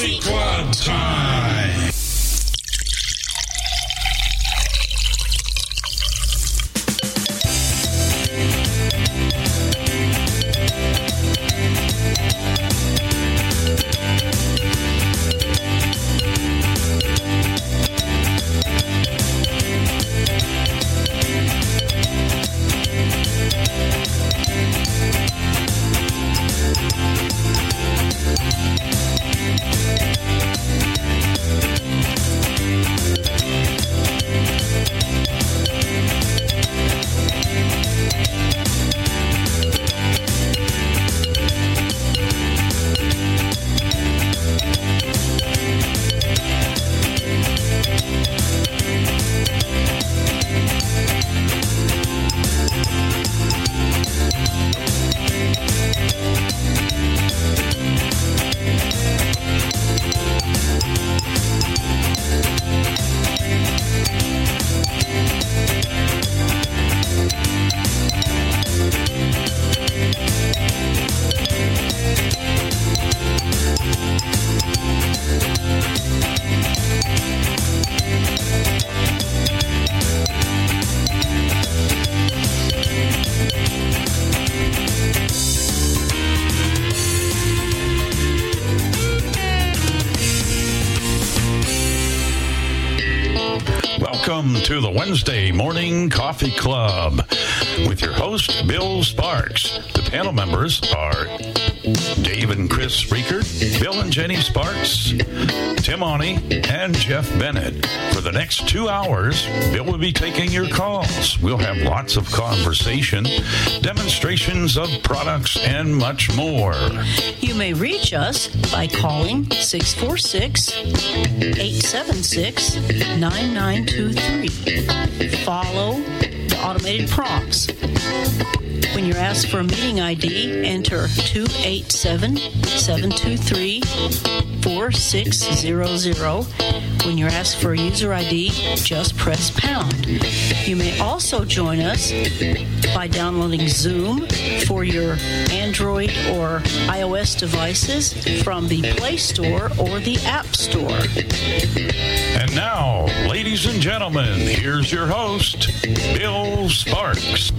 Coffee Wednesday Morning Coffee Club with your host, Bill Sparks. The panel members are Chris Bill and Jenny Sparks, Tim Oni, and Jeff Bennett. For the next two hours, Bill will be taking your calls. We'll have lots of conversation, demonstrations of products, and much more. You may reach us by calling 646 876 9923. Follow the automated prompts. When you're asked for a meeting ID, enter 287 723 4600. When you're asked for a user ID, just press pound. You may also join us by downloading Zoom for your Android or iOS devices from the Play Store or the App Store. And now, ladies and gentlemen, here's your host, Bill Sparks.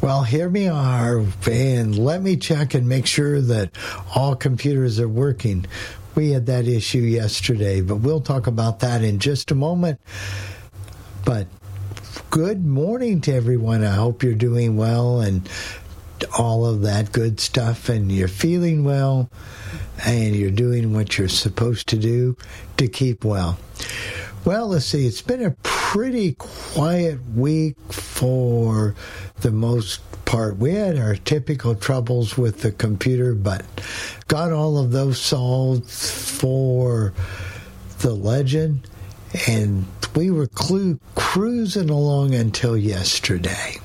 Well, here we are, and let me check and make sure that all computers are working. We had that issue yesterday, but we'll talk about that in just a moment. But good morning to everyone. I hope you're doing well and all of that good stuff, and you're feeling well, and you're doing what you're supposed to do to keep well. Well, let's see. It's been a pretty quiet week for the most part. We had our typical troubles with the computer, but got all of those solved for the legend, and we were clu- cruising along until yesterday.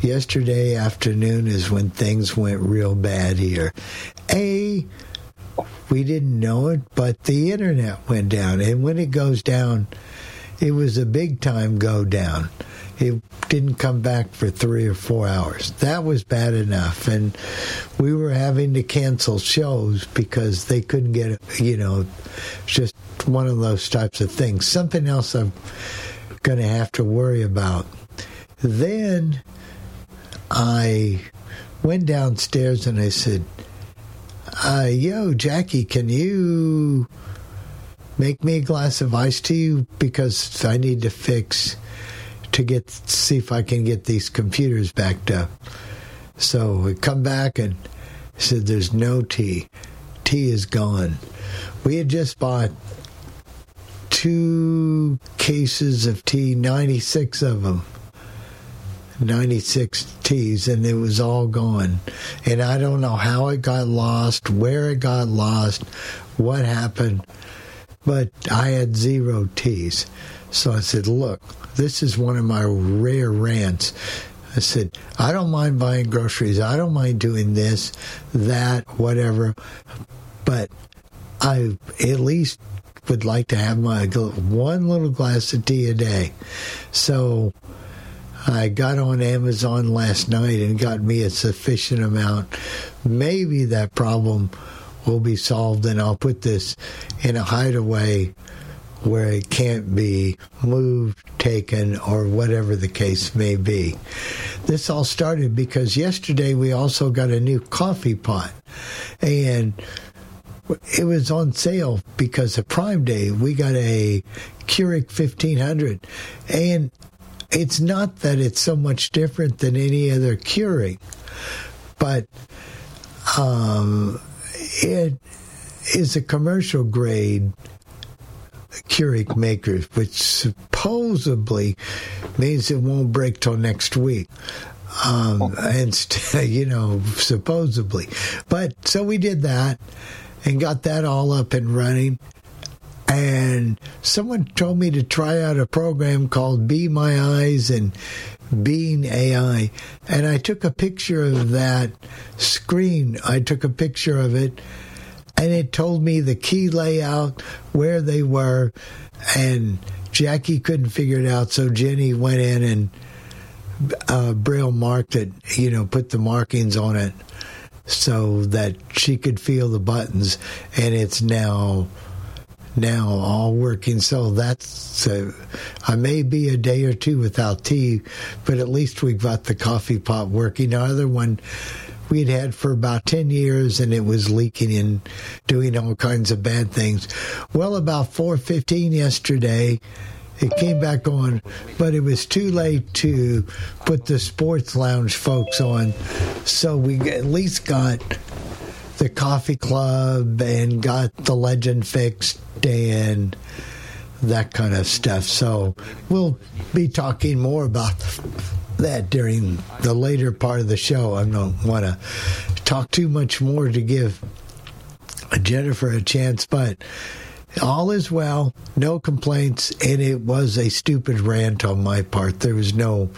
Yesterday afternoon is when things went real bad here. A, we didn't know it, but the internet went down. And when it goes down, it was a big time go down. It didn't come back for three or four hours. That was bad enough. And we were having to cancel shows because they couldn't get you know, just one of those types of things. Something else I'm going to have to worry about. Then I went downstairs and I said, uh, yo, Jackie, can you make me a glass of iced tea because I need to fix to get see if I can get these computers backed up. So we come back and said, "There's no tea. Tea is gone." We had just bought two cases of tea, ninety six of them. 96 teas and it was all gone. And I don't know how it got lost, where it got lost, what happened, but I had zero teas. So I said, Look, this is one of my rare rants. I said, I don't mind buying groceries. I don't mind doing this, that, whatever. But I at least would like to have my one little glass of tea a day. So I got on Amazon last night and got me a sufficient amount. Maybe that problem will be solved, and I'll put this in a hideaway where it can't be moved, taken, or whatever the case may be. This all started because yesterday we also got a new coffee pot, and it was on sale because of Prime Day. We got a Keurig 1500, and it's not that it's so much different than any other Keurig, but um, it is a commercial grade Keurig maker, which supposedly means it won't break till next week. Um, and st- you know, supposedly, but so we did that and got that all up and running. And someone told me to try out a program called Be My Eyes and Being AI. And I took a picture of that screen. I took a picture of it and it told me the key layout, where they were, and Jackie couldn't figure it out, so Jenny went in and uh, braille marked it, you know, put the markings on it so that she could feel the buttons, and it's now now all working. So that's uh, I may be a day or two without tea, but at least we've got the coffee pot working. The other one we'd had for about 10 years and it was leaking and doing all kinds of bad things. Well, about 4.15 yesterday, it came back on, but it was too late to put the sports lounge folks on. So we at least got the coffee club and got the legend fixed and that kind of stuff. So we'll be talking more about that during the later part of the show. I don't want to talk too much more to give Jennifer a chance, but all is well, no complaints, and it was a stupid rant on my part. There was no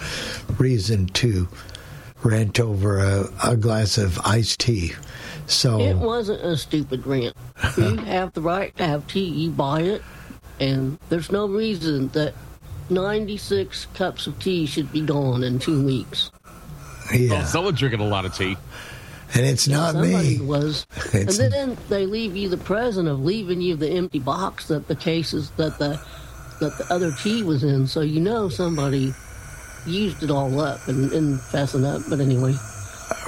reason to rant over a, a glass of iced tea. So it wasn't a stupid rant. you have the right to have tea. You buy it, and there's no reason that 96 cups of tea should be gone in two weeks. Yeah. Oh, well, someone's drinking a lot of tea. And it's not Somebody me. was. It's- and then they leave you the present of leaving you the empty box that the cases that the that the other tea was in. So you know somebody used it all up and, and fessing up. But anyway,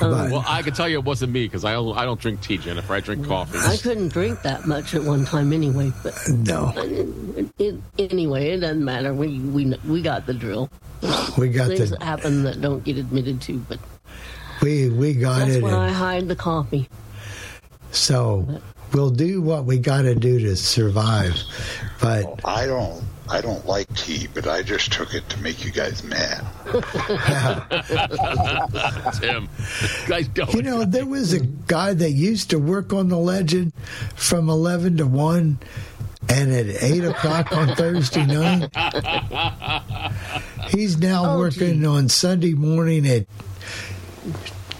um, Right. Well, I can tell you it wasn't me because I don't, I don't drink tea, Jennifer. I drink coffee. I couldn't drink that much at one time anyway. But No, it, it, anyway, it doesn't matter. We we we got the drill. we got Things that the happen that don't get admitted to, but we we got that's it. That's why I hide the coffee. So we'll do what we got to do to survive. But I don't. I don't like tea, but I just took it to make you guys mad. Tim, guys don't. you know, there was a guy that used to work on the Legend from eleven to one, and at eight o'clock on Thursday night, he's now Oh, working on Sunday morning at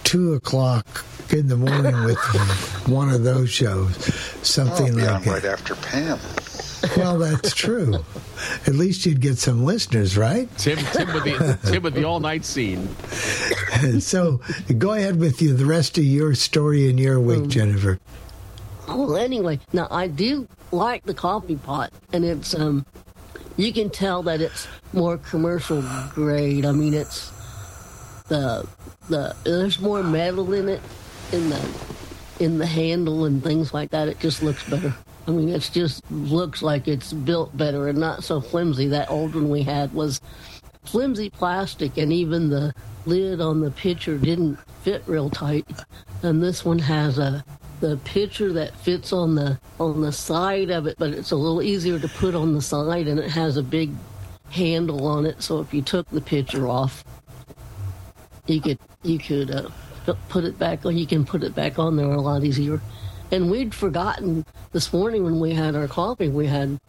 two o'clock in the morning with one of those shows, I'll something be on like right it. after Pam. Well, that's true. At least you'd get some listeners, right? Tim, Tim with the Tim with the all night scene. so go ahead with you the rest of your story and your week, Jennifer. Well, anyway, now I do like the coffee pot, and it's um, you can tell that it's more commercial grade. I mean, it's the the there's more metal in it, in the in the handle and things like that. It just looks better. I mean, it's just looks like it's built better and not so flimsy. That old one we had was flimsy plastic, and even the lid on the pitcher didn't fit real tight. And this one has a the pitcher that fits on the on the side of it, but it's a little easier to put on the side, and it has a big handle on it. So if you took the pitcher off, you could you could uh, put it back on. You can put it back on there a lot easier. And we'd forgotten this morning when we had our coffee, we had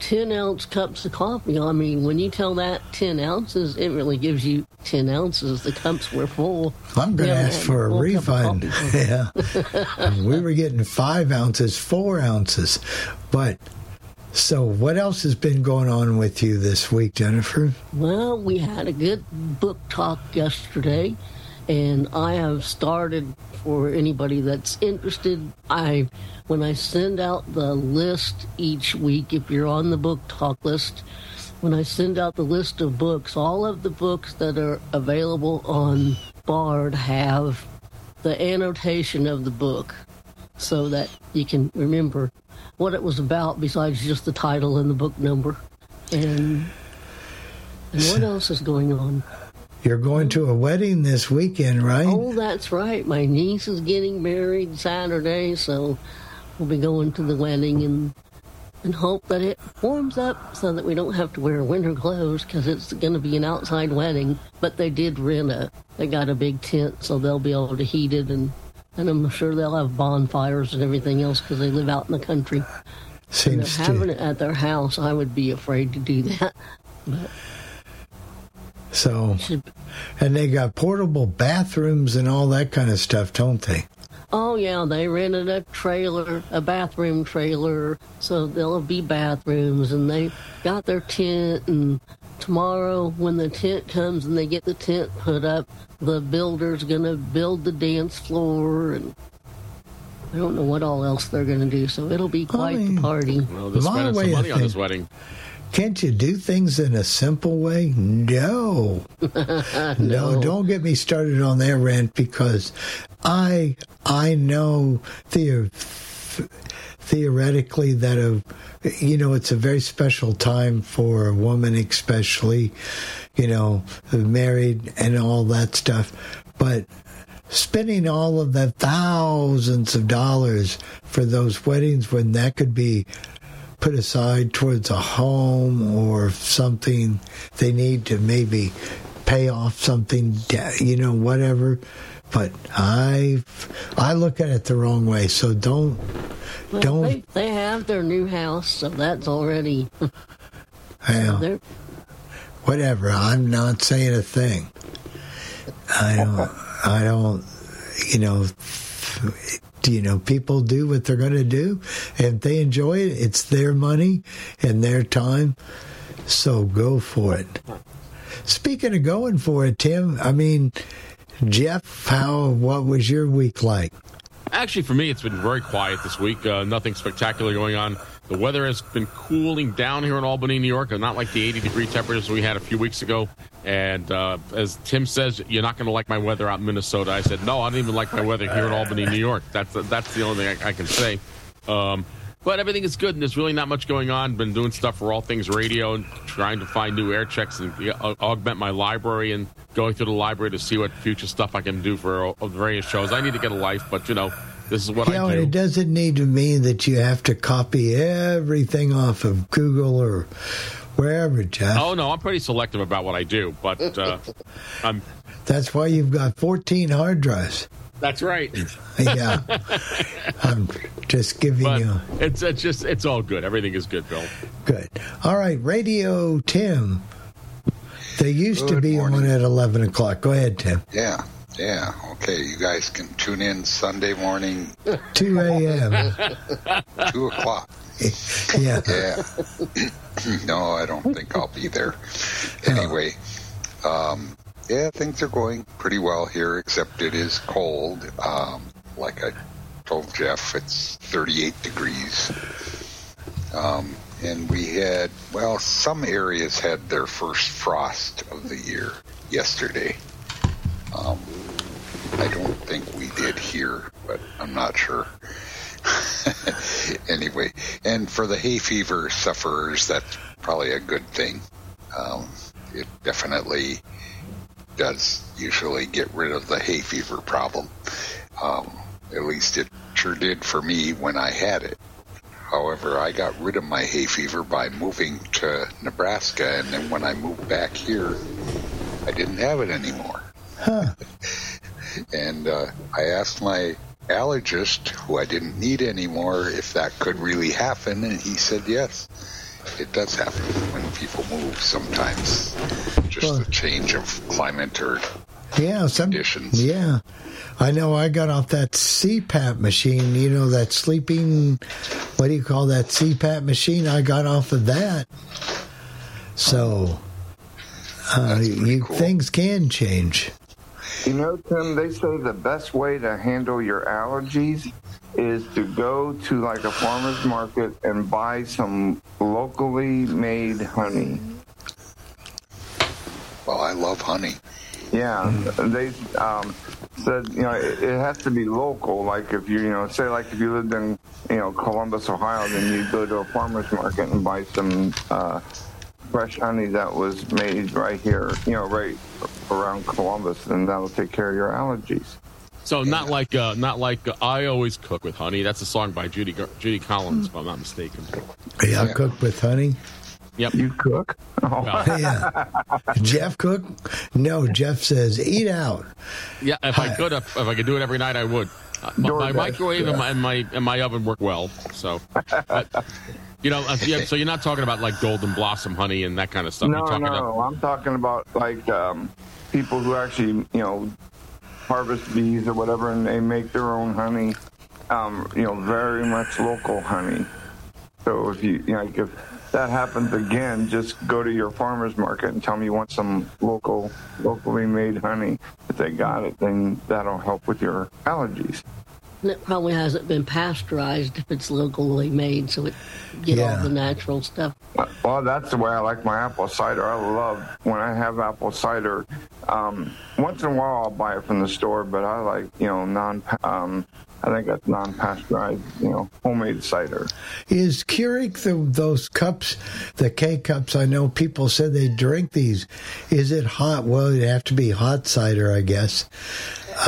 10 ounce cups of coffee. I mean, when you tell that 10 ounces, it really gives you 10 ounces. The cups were full. I'm going to ask for a full cup of refund. yeah. we were getting five ounces, four ounces, but So, what else has been going on with you this week, Jennifer? Well, we had a good book talk yesterday, and I have started for anybody that's interested. I when I send out the list each week, if you're on the book talk list, when I send out the list of books, all of the books that are available on Bard have the annotation of the book so that you can remember what it was about besides just the title and the book number. And, and what else is going on? You're going to a wedding this weekend, right? Oh, that's right. My niece is getting married Saturday, so we'll be going to the wedding and and hope that it warms up so that we don't have to wear winter clothes because it's going to be an outside wedding. But they did rent a, they got a big tent, so they'll be able to heat it and and I'm sure they'll have bonfires and everything else because they live out in the country. Seems having to. it at their house, I would be afraid to do that. But So, and they got portable bathrooms and all that kind of stuff, don't they? oh yeah, they rented a trailer, a bathroom trailer, so there'll be bathrooms, and they got their tent. And tomorrow, when the tent comes and they get the tent put up, the builder's gonna build the dance floor, and I don't know what all else they're gonna do. So it'll be quite mean- the party. Well, they're My spending some of money on this wedding. Can't you do things in a simple way? No. no, don't get me started on that rant because I I know theo- theoretically that a you know it's a very special time for a woman especially you know married and all that stuff but spending all of the thousands of dollars for those weddings when that could be put aside towards a home or something they need to maybe pay off something you know whatever. But i i look at it the wrong way so don't Well, don't they, they have their new house, so that's already well, they're whatever. I'm not saying a thing. I don't i don't you know you know people do what they're going to do if they enjoy it it's their money and their time. So go for it. Speaking of going for it tim i mean jeff how what was your week like Actually, for me, it's been very quiet this week. Uh, nothing spectacular going on. The weather has been cooling down here in Albany, New York, not like the 80 degree temperatures we had a few weeks ago. And uh, as Tim says, you're not going to like my weather out in Minnesota. I said, no, I don't even like my weather here in Albany, New York. That's that's the only thing I, I can say. Um, but everything is good, and there's really not much going on. Been doing stuff for all things radio, and trying to find new air checks and augment my library, and going through the library to see what future stuff I can do for uh, various shows. I need to get a life, but you know, this is what I do. it doesn't need to mean that you have to copy everything off of google or wherever jeff Oh no, I'm pretty selective about what I do, but uh, I'm. that's why you've got 14 hard drives That's right. yeah i'm just giving But you it's it's just it's all good. Everything is good, Bill. Good. All right, Radio Tim. They used to be morning. on at 11 o'clock. Go ahead, Tim. Yeah, yeah. Okay, you guys can tune in Sunday morning, 2 a.m. two o'clock. yeah. Yeah. no, I don't think I'll be there. Anyway, um, yeah, things are going pretty well here, except it is cold. Um, like I told Jeff, it's 38 degrees. Um, and we had, well, some areas had their first frost of the year yesterday. Um, I don't think we did here, but I'm not sure. anyway, and for the hay fever sufferers, that's probably a good thing. Um, it definitely does usually get rid of the hay fever problem. Um, at least it sure did for me when I had it. However, I got rid of my hay fever by moving to Nebraska, and then when I moved back here, I didn't have it anymore. and uh, I asked my allergist, who I didn't need anymore, if that could really happen, and he said yes. It does happen when people move sometimes. Just Well- the change of climate or Yeah, some Conditions. Yeah. I know I got off that CPAP machine, you know, that sleeping, what do you call that CPAP machine? I got off of that. So, uh, you, cool. things can change. You know, Tim, they say the best way to handle your allergies is to go to like a farmer's market and buy some locally made honey. Well, I love honey. Yeah, they um, said you know it, it has to be local. Like if you you know say like if you lived in you know Columbus, Ohio, then you go to a farmer's market and buy some uh, fresh honey that was made right here, you know, right around Columbus, and that'll take care of your allergies. So not like uh, not like uh, I always cook with honey. That's a song by Judy Judy Collins, if I'm not mistaken. Yeah, Yeah. cook with honey. Yep. You cook? Oh. Yeah. Jeff cook? No, Jeff says eat out. yeah. If I could, if, if I could do it every night, I would. My microwave and, my, and my and my oven work well. So, but, you know, uh, so you're not talking about like golden blossom honey and that kind of stuff. No, you're talking no, about I'm talking about like um, people who actually, you know, harvest bees or whatever, and they make their own honey. Um, you know, very much local honey. So if you, you know, like if that happens again, just go to your farmer's market and tell me you want some local, locally made honey. If they got it, then that'll help with your allergies. And it probably hasn't been pasteurized if it's locally made, so it get Yeah. all the natural stuff. Well, that's the way I like my apple cider. I love when I have apple cider. Um, once in a while, I'll buy it from the store, but I like you know non. Um, I think that's non-pasteurized, you know, homemade cider. Is Keurig the, those cups, the K cups? I know people said they drink these. Is it hot? Well, it'd have to be hot cider, I guess.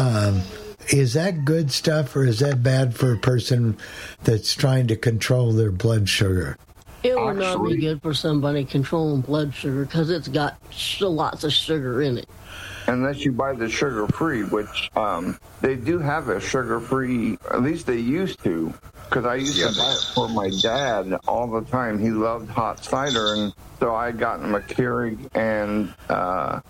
Um, is that good stuff, or is that bad for a person that's trying to control their blood sugar? It would not be good for somebody controlling blood sugar because it's got lots of sugar in it. Unless you buy the sugar-free, which um, they do have a sugar-free. At least they used to, because I used Yeah, to buy it for my dad all the time. He loved hot cider, and so I got him a Keurig, and uh,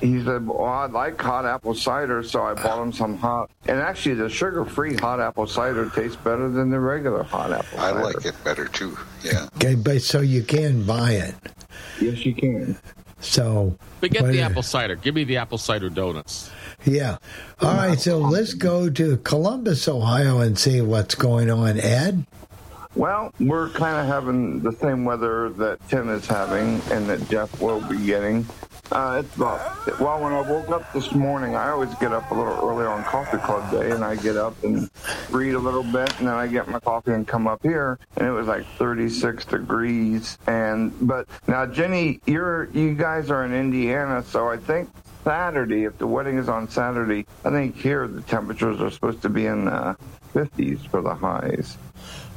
he said, "Well, I like hot apple cider," so I bought him some hot. And actually, the sugar-free hot apple cider tastes better than the regular hot apple I cider. like it better too. Yeah. Okay, but so you can buy it. Yes, you can. So, Forget what- the apple cider. Give me the apple cider donuts. Yeah. All right. So let's go to Columbus, Ohio, and see what's going on. Ed. Well, we're kind of having the same weather that Tim is having and that Jeff will be getting. Uh, it's about, well, when I woke up this morning, I always get up a little earlier on coffee club day and I get up and read a little bit and then I get my coffee and come up here and it was like 36 degrees. And, but now, Jenny, you're, you guys are in Indiana, so I think Saturday, if the wedding is on Saturday, I think here the temperatures are supposed to be in the 50s for the highs.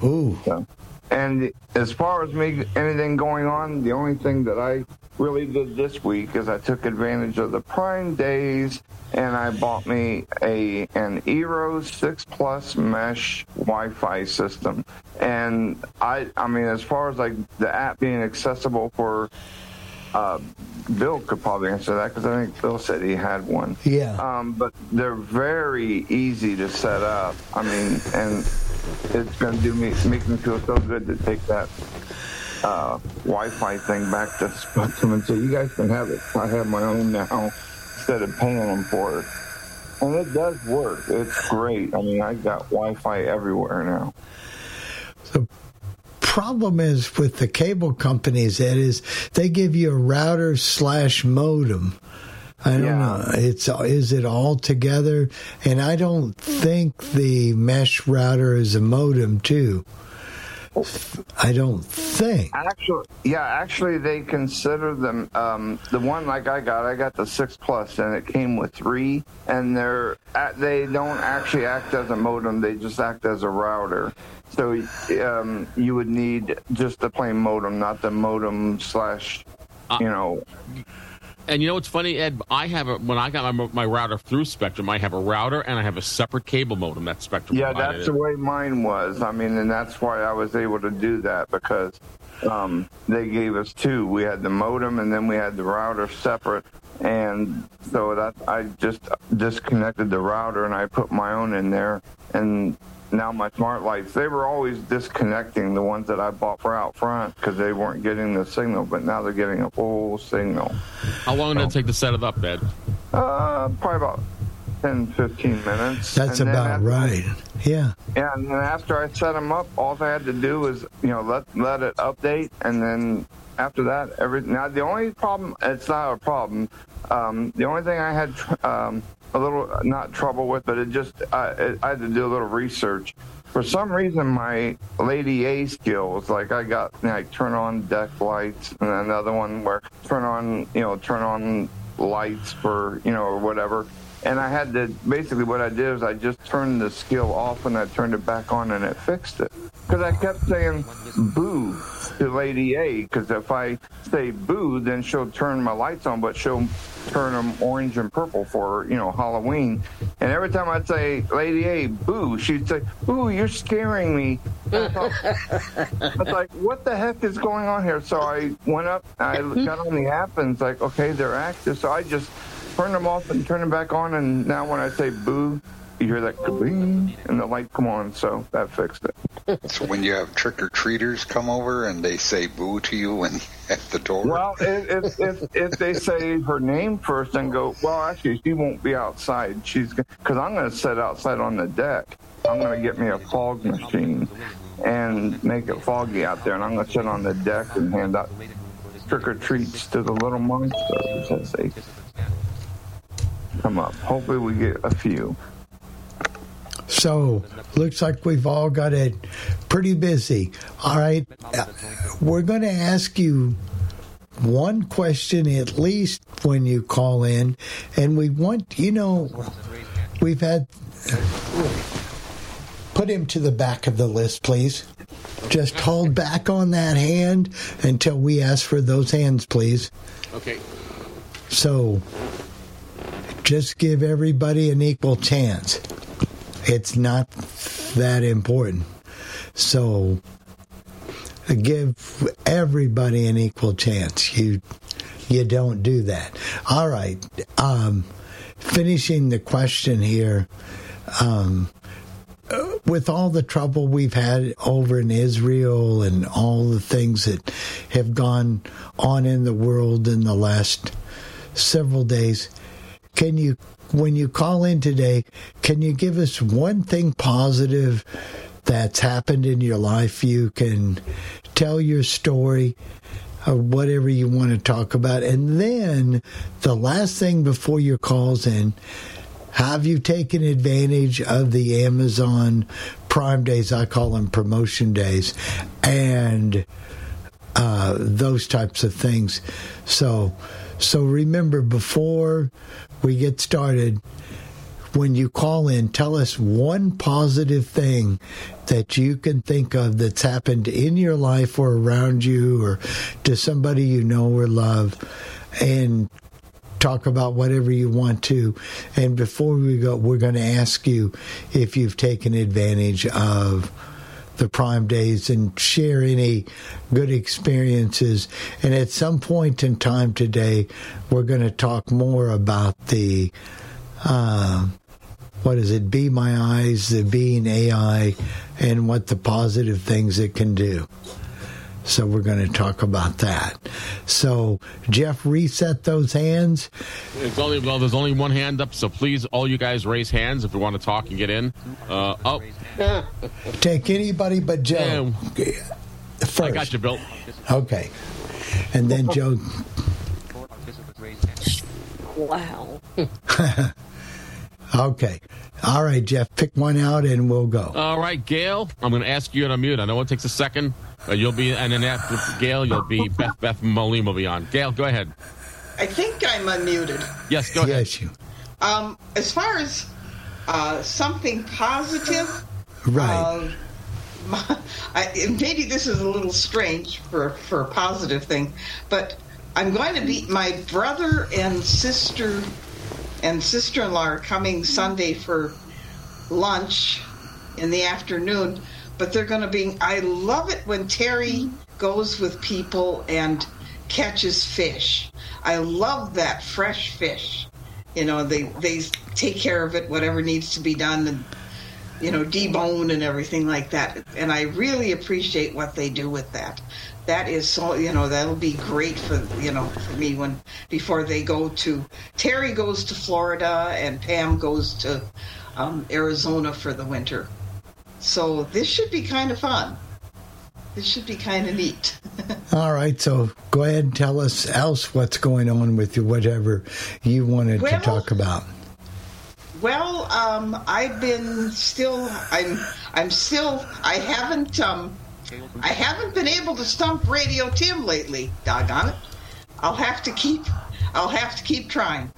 Ooh. So, and as far as me anything going on, the only thing that I really did this week is I took advantage of the Prime days and I bought me a an Eero 6 Plus mesh Wi-Fi system. And I I mean as far as like the app being accessible for uh, Bill could probably answer that because I think Bill said he had one. Yeah. Um, but they're very easy to set up. I mean, and it's going to do me make me feel so good to take that uh, Wi-Fi thing back to Spectrum and say, "You guys can have it. I have my own now instead of paying them for it." And it does work. It's great. I mean, I got Wi-Fi everywhere now. The problem is with the cable companies, That is, they give you a router slash modem. I don't Yeah. know. It's is it all together? And I don't think the mesh router is a modem too. I don't think. Actually, yeah, actually, they consider them um, the one like I got. I got the six plus, and it came with three, and they're uh, they don't actually act as a modem. They just act as a router. So um, you would need just the plain modem, not the modem slash, you know. And you know what's funny, Ed? I have a when I got my, my router through Spectrum, I have a router and I have a separate cable modem that Spectrum. Yeah, that's the way mine was. I mean, and that's why I was able to do that because um, they gave us two. We had the modem and then we had the router separate. And so that I just disconnected the router and I put my own in there, and now my smart lights they were always disconnecting the ones that I bought for out front because they weren't getting the signal, but now they're getting a full signal. How long did it take to set it up, Ed? Uh, probably about 10, 15 minutes. That's And about after- right. Yeah. Yeah, and then after I set them up, all I had to do was, you know, let let it update, and then after that, every now the only problem, it's not a problem. Um, the only thing I had um, a little not trouble with, but it just uh, it, I had to do a little research. For some reason, my Lady A skills, like I got like turn on deck lights, and another one where turn on, you know, turn on lights for, you know, or whatever. And I had to basically what I did is I just turned the skill off and I turned it back on and it fixed it. Because I kept saying boo to Lady A. Because if I say boo, then she'll turn my lights on, but she'll turn them orange and purple for you know Halloween. And every time I'd say Lady A, boo, she'd say, "Boo, you're scaring me." I was like, "What the heck is going on here?" So I went up, I got on the app, and it's like, "Okay, they're active." So I just turned them off and turn them back on, and now when I say boo, you hear that kabing, and the light come on. So that fixed it. So when you have trick or treaters come over and they say boo to you when at the door, Well, if, if, if, if they say her name first and go, well, actually, she won't be outside. She's because I'm going to sit outside on the deck. I'm going to get me a fog machine and make it foggy out there, and I'm going to sit on the deck and hand out trick or treats to the little monsters as they come up. Hopefully, we get a few. So, looks like we've all got it pretty busy. All right. Uh, We're going to ask you one question at least when you call in. And we want, you know, we've had. Put him to the back of the list, please. Just hold back on that hand until we ask for those hands, please. Okay. So, just give everybody an equal chance. It's not that important. So, give everybody an equal chance. You you don't do that. All right. Um, finishing the question here. Um, uh, with all the trouble we've had over in Israel and all the things that have gone on in the world in the last several days, can you, when you call in today, can you give us one thing positive that's happened in your life? You can tell your story or whatever you want to talk about. And then the last thing before your calls in, have you taken advantage of the Amazon Prime days? I call them promotion days, and uh, those types of things. So, so remember before we get started, when you call in, tell us one positive thing that you can think of that's happened in your life or around you or to somebody you know or love, and talk about whatever you want to. And before we go, we're going to ask you if you've taken advantage of the Prime Days and share any good experiences. And at some point in time today, we're going to talk more about the. Uh, what is it? Be My Eyes, the Being AI, and what the positive things it can do. So we're going to talk about that. So Jeff, reset those hands. It's only well. There's only one hand up, so please, all you guys, raise hands if you want to talk and get in. Uh, oh, Take anybody but Joe. First. I got you, Bill. Okay. And then Joe. Wow. Okay. All right, Jeff, pick one out and we'll go. All right, Gail, I'm going to ask you to unmute. I know it takes a second. Uh, you'll be, and then after Gail, you'll be Beth. Beth Moline will be on. Gail, go ahead. I think I'm unmuted. Yes, go ahead. Yes, you. Um, as far as uh, something positive, Right. um, my, I, maybe this is a little strange for for a positive thing, but I'm going to be my brother and sister and sister-in-law are coming Sunday for lunch in the afternoon, but they're going to be. I love it when Terry goes with people and catches fish. I love that fresh fish. You know, they they take care of it, whatever needs to be done, and you know, debone and everything like that. And I really appreciate what they do with that. That is so, you know, that'll be great for, you know, for me when, before they go to, Terry goes to Florida and Pam goes to um, Arizona for the winter. So this should be kind of fun. This should be kind of neat. All right, so go ahead and tell us else what's going on with you, whatever you wanted Well, to talk about. Well, um, I've been still. I'm. I'm still. I haven't. Um, I haven't been able to stump Radio Tim lately. Doggone it! I'll have to keep. I'll have to keep trying.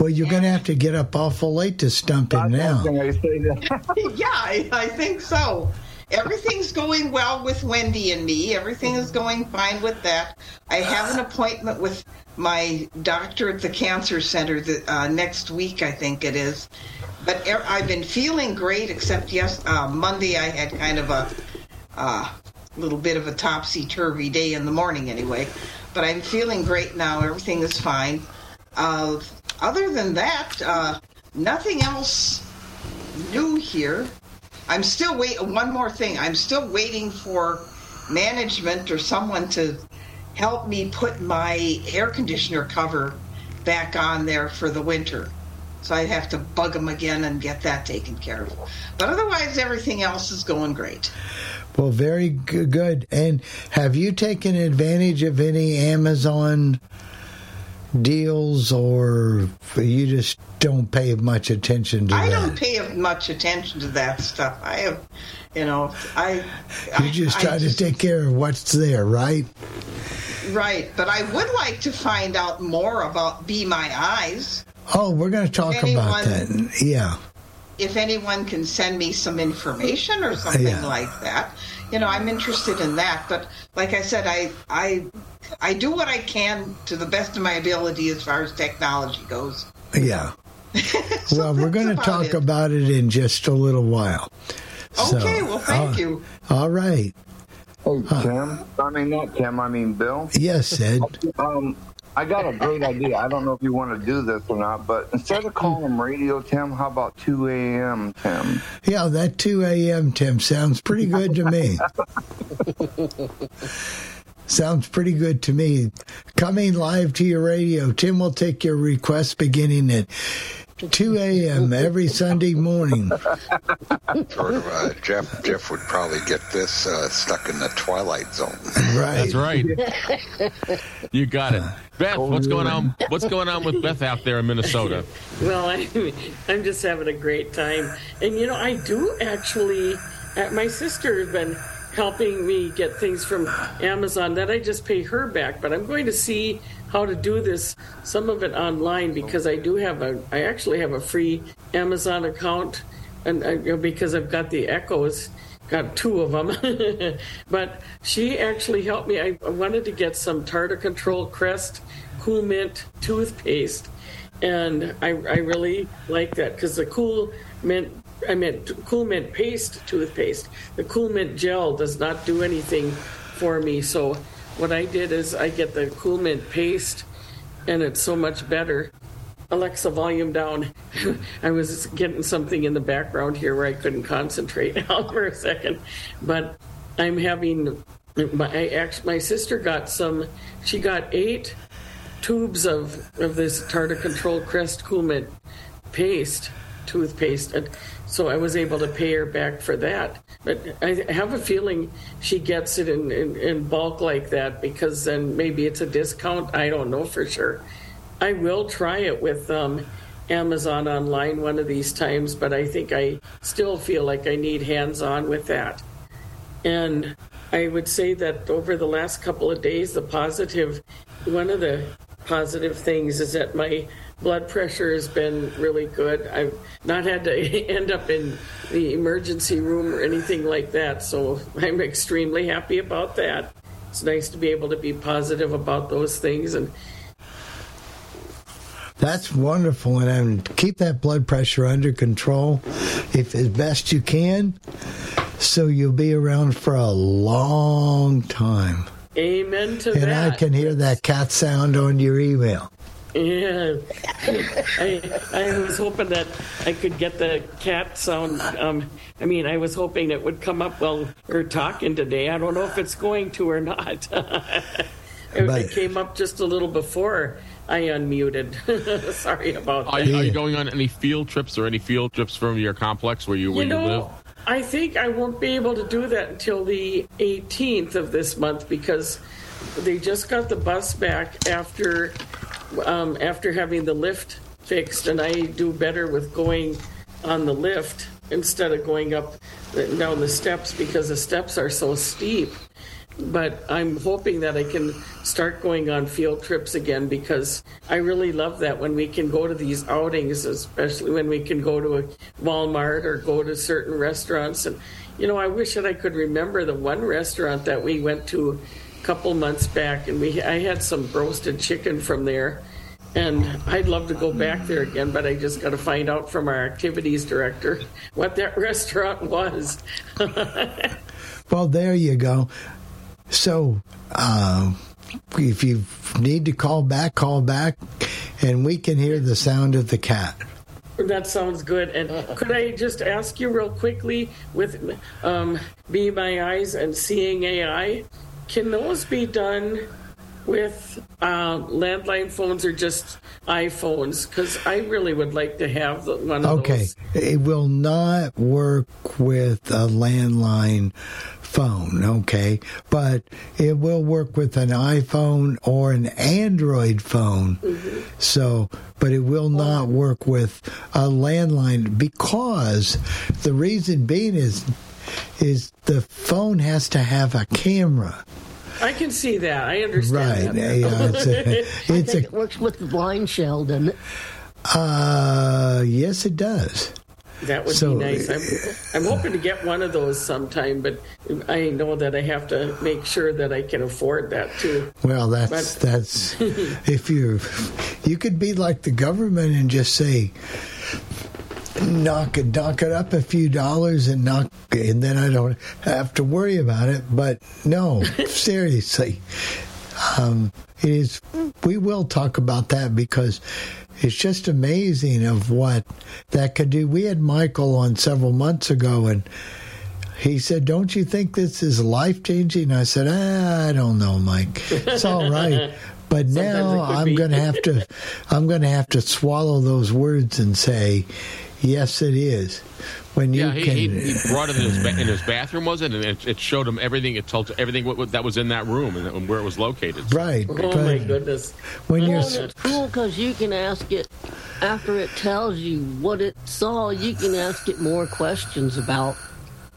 Well, you're going to have to get up awful late to stump him now. I say that. yeah, I, I think so. Everything's going well with Wendy and me. Everything is going fine with that. I have an appointment with my doctor at the cancer center the, uh, next week, I think it is. But er, I've been feeling great, except yes, uh, Monday I had kind of a uh, little bit of a topsy turvy day in the morning, anyway. But I'm feeling great now. Everything is fine. Uh, other than that, uh, nothing else new here. I'm still wait. One more thing. I'm still waiting for management or someone to help me put my air conditioner cover back on there for the winter. So I have to bug them again and get that taken care of. But otherwise, everything else is going great. Well, very good. And have you taken advantage of any Amazon deals, or you just don't pay much attention to I that? don't pay much attention to that stuff. I have, you know, I. you just I- try I to just- take care of what's there, right? Right, but I would like to find out more about Be My Eyes. Oh, we're going to talk about that. Yeah. If anyone can send me some information or something Yeah. like that, you know, I'm interested in that. But like I said, I I I do what I can to the best of my ability as far as technology goes. Yeah. So well, we're going to talk it. about it in just a little while. So, Okay, well, thank uh, you. All right. Hey, Tim. I mean, not Tim. I mean, Bill. Yes, Ed. Um, I got a great idea. I don't know if you want to do this or not, but instead of calling them Radio Tim, how about 2 a.m. Tim? Yeah, that 2 a.m. Tim sounds pretty good to me. sounds pretty good to me. Coming live to your radio, Tim will take your request beginning at 2 a.m. every Sunday morning. Sort of, uh, Jeff. Jeff would probably get this uh, stuck in the twilight zone. Right. That's right. you got it. Beth, what's going on? What's going on with Beth out there in Minnesota? Well, I, I'm just having a great time. And, you know, I do actually, uh, my sister has been helping me get things from Amazon that I just pay her back. But I'm going to see how to do this, some of it online, because I do have a, I actually have a free Amazon account. And uh, you know, because I've got the Echoes, got two of them. but she actually helped me. I I wanted to get some tartar control crest cool mint toothpaste and I, I really like that because the cool mint I meant cool mint paste toothpaste the cool mint gel does not do anything for me so what I did is I get the cool mint paste and it's so much better. Alexa volume down. I was getting something in the background here where I couldn't concentrate for a second. But I'm having my I actually, my sister got some she got eight tubes of, of this tartar control crest cool mint paste toothpaste. And so i was able to pay her back for that. But i have a feeling she gets it in, in, in bulk like that because then maybe it's a discount. I don't know for sure. I will try it with um, amazon online one of these times but i think i still feel like i need hands on with that. And I would say that over the last couple of days, the positive, one of the positive things is that my blood pressure has been really good. I've not had to end up in the emergency room or anything like that. So I'm extremely happy about that. It's nice to be able to be positive about those things. And That's wonderful, and um, keep that blood pressure under control, if as best you can, so you'll be around for a long time. Amen to And that. I can hear that cat sound on your email. Yeah, I, I was hoping that I could get the cat sound. Um, I mean, I was hoping it would come up while we're talking today. I don't know if it's going to or not. it, But- it came up just a little before I unmuted. Sorry about Are that. you, are you going on any field trips or any field trips from your complex where you where You you, live? I think I won't be able to do that until the 18th of this month because they just got the bus back after um, after having the lift fixed, and I do better with going on the lift instead of going up down the steps because the steps are so steep. But I'm hoping that I can start going on field trips again because I really love that when we can go to these outings, especially when we can go to a Walmart or go to certain restaurants. And, you know, I wish that I could remember the one restaurant that we went to couple months back and we I had some roasted chicken from there. And I'd love to go back there again, but I just got to find out from our activities director what that restaurant was. Well, there you go. So, uh, if you need to call back, call back, and we can hear the sound of the cat. That sounds good. And could I just ask you real quickly with um, Be My Eyes and Seeing AI, can those be done with uh, landline phones or just iPhones? Because I really would like to have one of Okay, those. Okay, it will not work with a landline phone, okay? But it will work with an iPhone or an Android phone. So, but it will not work with a landline because the reason being is is the phone has to have a camera. I can see that. I Right. understand that. Yeah, it's a, I it's think a it works with the BlindShell, doesn't it? uh yes it does. That would So, be nice. I'm, I'm hoping to get one of those sometime, but I know that I have to make sure that I can afford that too. Well, that's But- that's if you you could be like the government and just say knock it knock it up a few dollars and knock and then I don't have to worry about it. But no, seriously, um, it is. We will talk about that because it's just amazing of what that could do. We had Michael on several months ago and he said, "Don't you think this is life changing?" I said, ah, "I don't know, Mike. It's all right." But now I'm going to have to, I'm going to have to swallow those words and say, "Yes, it is." When you Yeah, he, can, he, he brought it in his, ba- in his bathroom, was it? And it, it showed him everything. It told everything what, what, that was in that room and, and where it was located. right? Oh but my goodness! when you're And it's cool because you can ask it after it tells you what it saw. You can ask it more questions about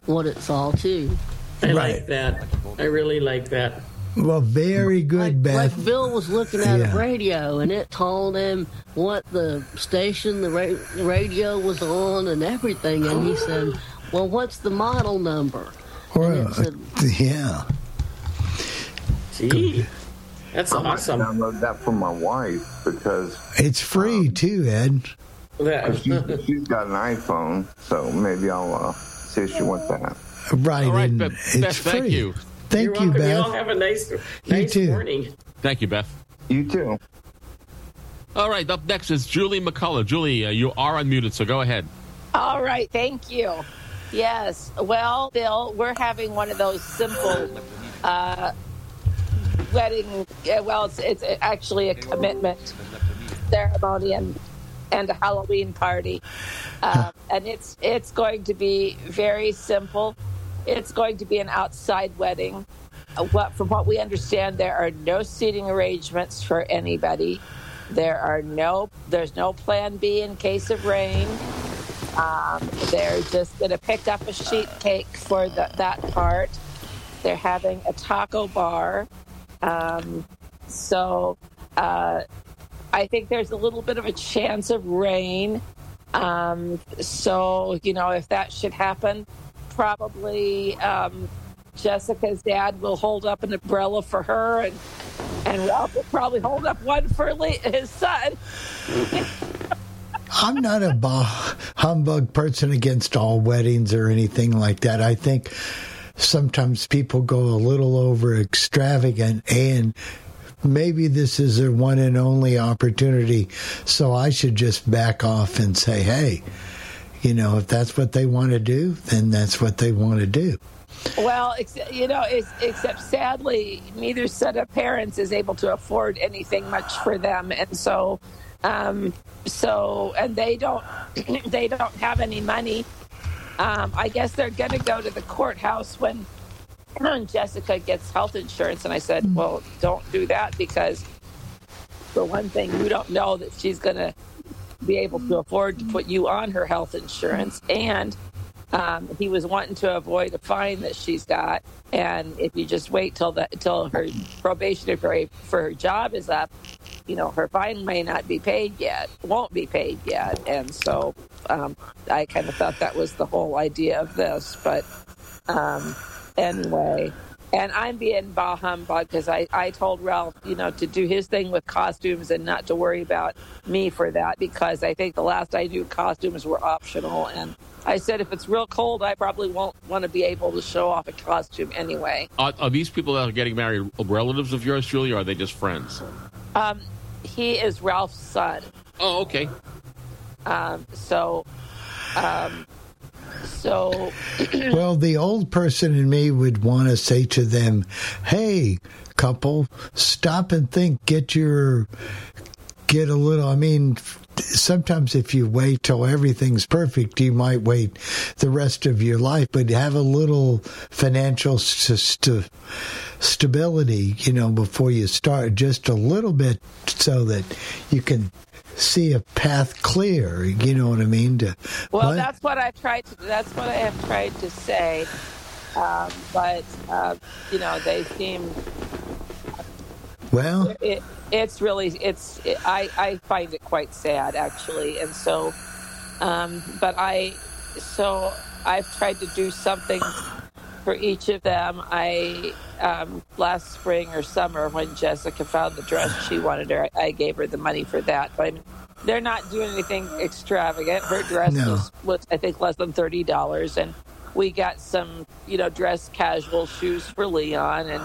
what it saw too. I Right. like that. I really like that. Well, very good, Like, Beth. like Bill was looking at Yeah. a radio and it told him what the station the, ra- radio was on and everything, and he said, "Well, what's the model number?" Or, and it said- yeah, Gee, that's I might awesome. download that for my wife because it's free too, Ed. She, she's got an iPhone, so maybe I'll uh, see if she wants that. Right, All right, and Beth, it's Beth, free. thank you. Thank You're you, welcome. You all Beth. have a nice, nice too. morning. Thank you, Beth. You too. All right, up next is Julie McCullough. Julie, uh, you are unmuted, so go ahead. All right, thank you. Yes, well, Bill, we're having one of those simple uh, wedding. uh, Well, it's, it's actually a commitment ceremony and and a Halloween party, uh, and it's it's going to be very simple. It's going to be an outside wedding. Uh, What, from what we understand, there are no seating arrangements for anybody. There are no. There's no Plan B in case of rain. Um, they're just going to pick up a sheet cake for the, that part. They're having a taco bar. Um, so uh, I think there's a little bit of a chance of rain. Um, so, you know, if that should happen, probably um, Jessica's dad will hold up an umbrella for her, and, and Ralph will probably hold up one for Le- his son. I'm not a bah- humbug person against all weddings or anything like that. I think sometimes people go a little over extravagant and maybe this is their one and only opportunity. So I should just back off and say, hey, you know, if that's what they want to do, then that's what they want to do. Well, ex- you know, it's, except sadly, neither set of parents is able to afford anything much for them, and so, um, so, and they don't, they don't have any money. Um, I guess they're going to go to the courthouse when Jessica gets health insurance, and I said, well, don't do that because, for one thing, you don't know that she's going to be able to afford to put you on her health insurance, and um, he was wanting to avoid a fine that she's got, and if you just wait till the till her probationary for her job is up, you know her fine may not be paid yet, won't be paid yet, and so um, I kind of thought that was the whole idea of this. But um, anyway, and I'm being bah humbug because I, I told Ralph, you know, to do his thing with costumes and not to worry about me for that because I think the last I knew costumes were optional. And I said, if it's real cold, I probably won't want to be able to show off a costume anyway. Are, are these people that are getting married relatives of yours, Julie, or are they just friends? Um, he is Ralph's son. Oh, okay. Um, so, um, so well, the old person in me would want to say to them, "Hey, couple, stop and think. Get your get a little. I mean." Sometimes, if you wait till everything's perfect, you might wait the rest of your life. But have a little financial st- stability, you know, before you start, just a little bit, so that you can see a path clear. You know what I mean? To, well, what? that's what I tried. To, that's what I have tried to say. Um, but uh, you know, they seem. Well, it, it's really it's. It, I I find it quite sad actually, and so, um, but I so I've tried to do something for each of them. I um, last spring or summer when Jessica found the dress she wanted her, I, gave her the money for that. But I mean, they're not doing anything extravagant. Her dress No. was, was, I think, less than thirty dollars, and we got some, you know, dress casual shoes for Leon, and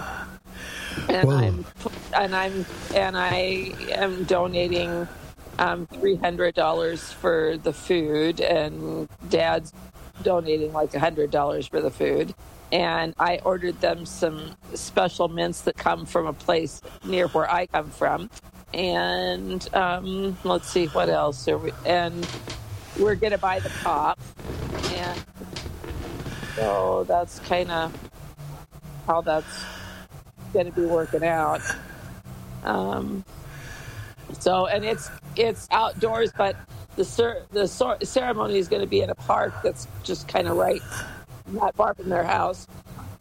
and Whoa. I'm and I'm and I am donating um, three hundred dollars for the food, and Dad's donating like hundred dollars for the food. And I ordered them some special mints that come from a place near where I come from. And um, let's see what else are we. And we're gonna buy the pop. And so that's kind of how that's going to be working out. Um, so, and it's it's outdoors, but the cer- the cer- ceremony is going to be in a park that's just kind of right, not far from their house.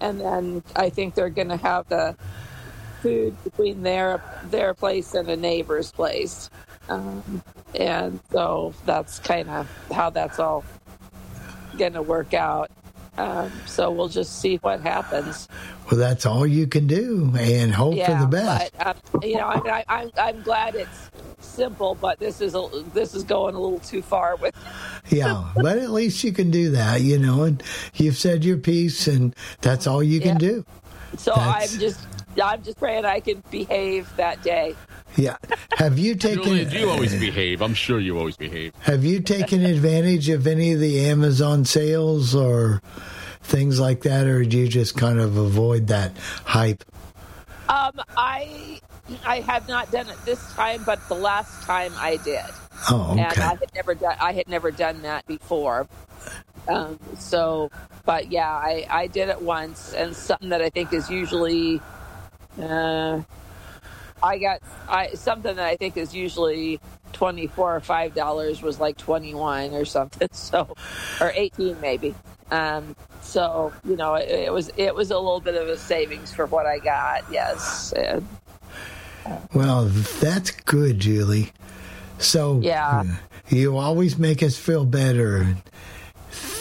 And then I think they're going to have the food between their their place and a neighbor's place. Um, and so that's kind of how that's all going to work out. Um, so we'll just see what happens. well, that's all you can do, and hope for the best. But um, you know, I mean, I, I'm I'm glad it's simple, but this is a, this is going a little too far with. yeah, but at least you can do that, you know. And you've said your piece, and that's all you can Yeah. do. So That's- I'm just I'm just praying I can behave that day. Yeah. Have you taken? Julie, do you always behave? I'm sure you always behave. Have you taken advantage of any of the Amazon sales or things like that, or do you just kind of avoid that hype? Um, I I have not done it this time, but the last time I did. Oh, and. I had never done I had never done that before. Um, so, but yeah, I I did it once, and something that I think is usually, uh, I got I something that I think is usually twenty four or five dollars was like twenty one or something. So, or eighteen maybe. Um, so you know, it, it was it was a little bit of a savings for what I got. Yes. And, Well, that's good, Julie. So Yeah. you always make us feel better.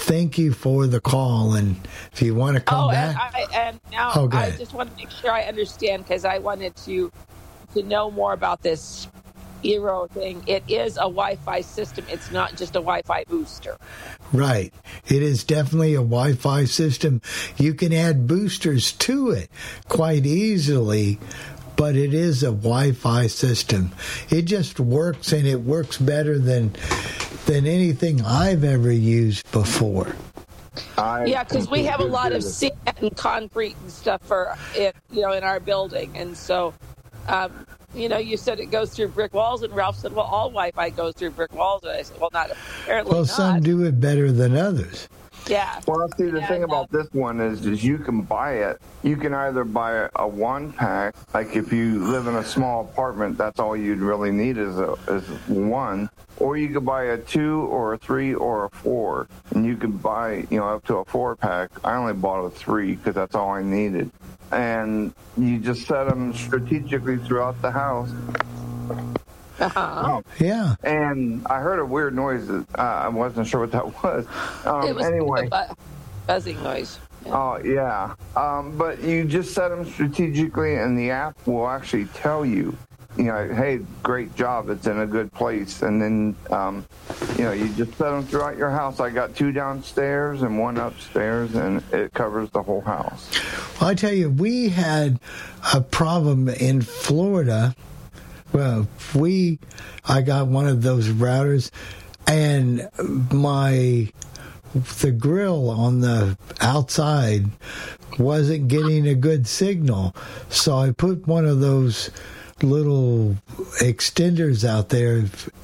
Thank you for the call, and if you want to come oh, back, and, I, and now Oh, I just want to make sure I understand because I wanted to to know more about this Eero thing, it is a Wi-Fi system. It's not just a Wi-Fi booster. Right. It is definitely a Wi Fi system. You can add boosters to it quite easily, but it is a Wi Fi system. It just works and it works better than than anything I've ever used before. I Yeah, because we have a lot of completely cement and concrete and stuff for it, you know, in our building, and so, um, you know, you said it goes through brick walls, and Ralph said, "Well, all Wi-Fi goes through brick walls," and I said, "Well, not apparently Well, not." some do it better than others. Yeah. Well, see, the Yeah, thing about this one is, is you can buy it. You can either buy a one pack, like if you live in a small apartment, that's all you'd really need is a is one, or you could buy a two or a three or a four, and you could buy you know up to a four pack. I only bought a three because that's all I needed, and you just set them strategically throughout the house. Uh-huh. Yeah. And I heard a weird noise. That, uh, I wasn't sure what that was. Um, it was anyway. bu- buzzing noise. Oh yeah, um, but you just set them strategically, and the app will actually tell you, you know, hey, great job, it's in a good place, and then, um, you know, you just set them throughout your house. I got two downstairs and one upstairs, and it covers the whole house. Well, I tell you, we had a problem in Florida. Well, we, I got one of those routers, and my the grill on the outside wasn't getting a good signal, so I put one of those little extenders out there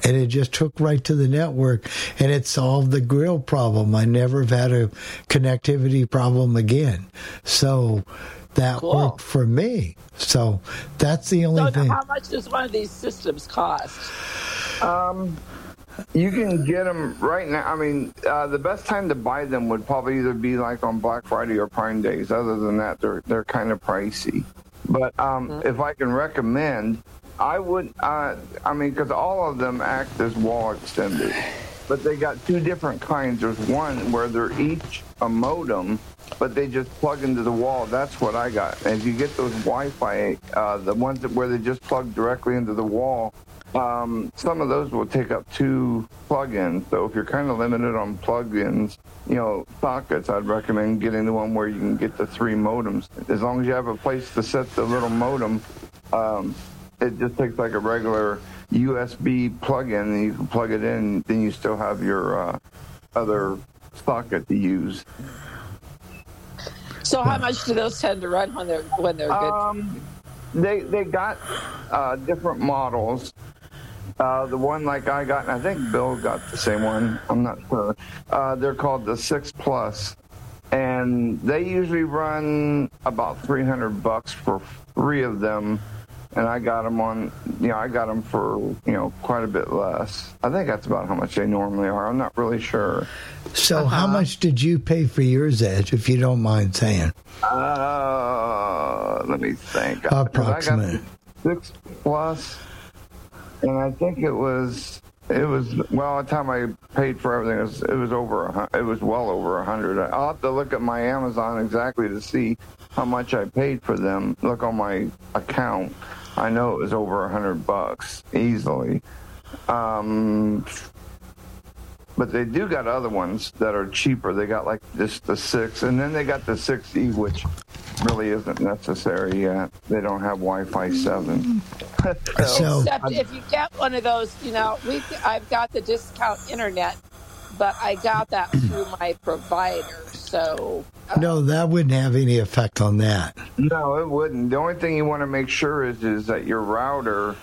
and it just took right to the network and it solved the grill problem. I never have had a connectivity problem again. So that Cool. worked for me. So that's the only So, thing. how much does one of these systems cost? Um, you can get them right now. I mean, uh, the best time to buy them would probably either be like on Black Friday or Prime Days. Other than that, they're they're kind of pricey. But um, if I can recommend, I would. Uh, I mean, because all of them act as wall extenders, but they got two different kinds. There's one where they're each a modem, but they just plug into the wall. That's what I got. And if you get those Wi-Fi, uh, the ones that where they just plug directly into the wall, um, some of those will take up two plug-ins. So if you're kind of limited on plug-ins, you know, sockets, I'd recommend getting the one where you can get the three modems. As long as you have a place to set the little modem, um, it just takes like a regular USB plug-in, and you can plug it in. Then you still have your uh, other socket to use. So, how much do those tend to run when they're when they're good? Um, they they got uh, different models. Uh, the one like I got, and I think Bill got the same one. I'm not sure. Uh, they're called the Six Plus, and they usually run about 300 bucks for three of them. And I got them on, you know, I got them for you know quite a bit less. I think that's about how much they normally are. I'm not really sure. So, how much did you pay for yours, Edge, if you don't mind saying? Uh, let me think. Approximate. I got six plus, and I think it was it was well. The time I paid for everything, it was, it was over. A, hun- it was well over a hundred. I'll have to look at my Amazon exactly to see how much I paid for them. Look on my account. I know it was over a hundred bucks easily. Um, but they do got other ones that are cheaper. They got like just the six, and then they got the six E, which really isn't necessary yet. They don't have Wi-Fi seven. So, Except if you get one of those, you know, we I've got the discount internet, but I got that through my provider. So no, that wouldn't have any effect on that. No, it wouldn't. The only thing you want to make sure is is that your router,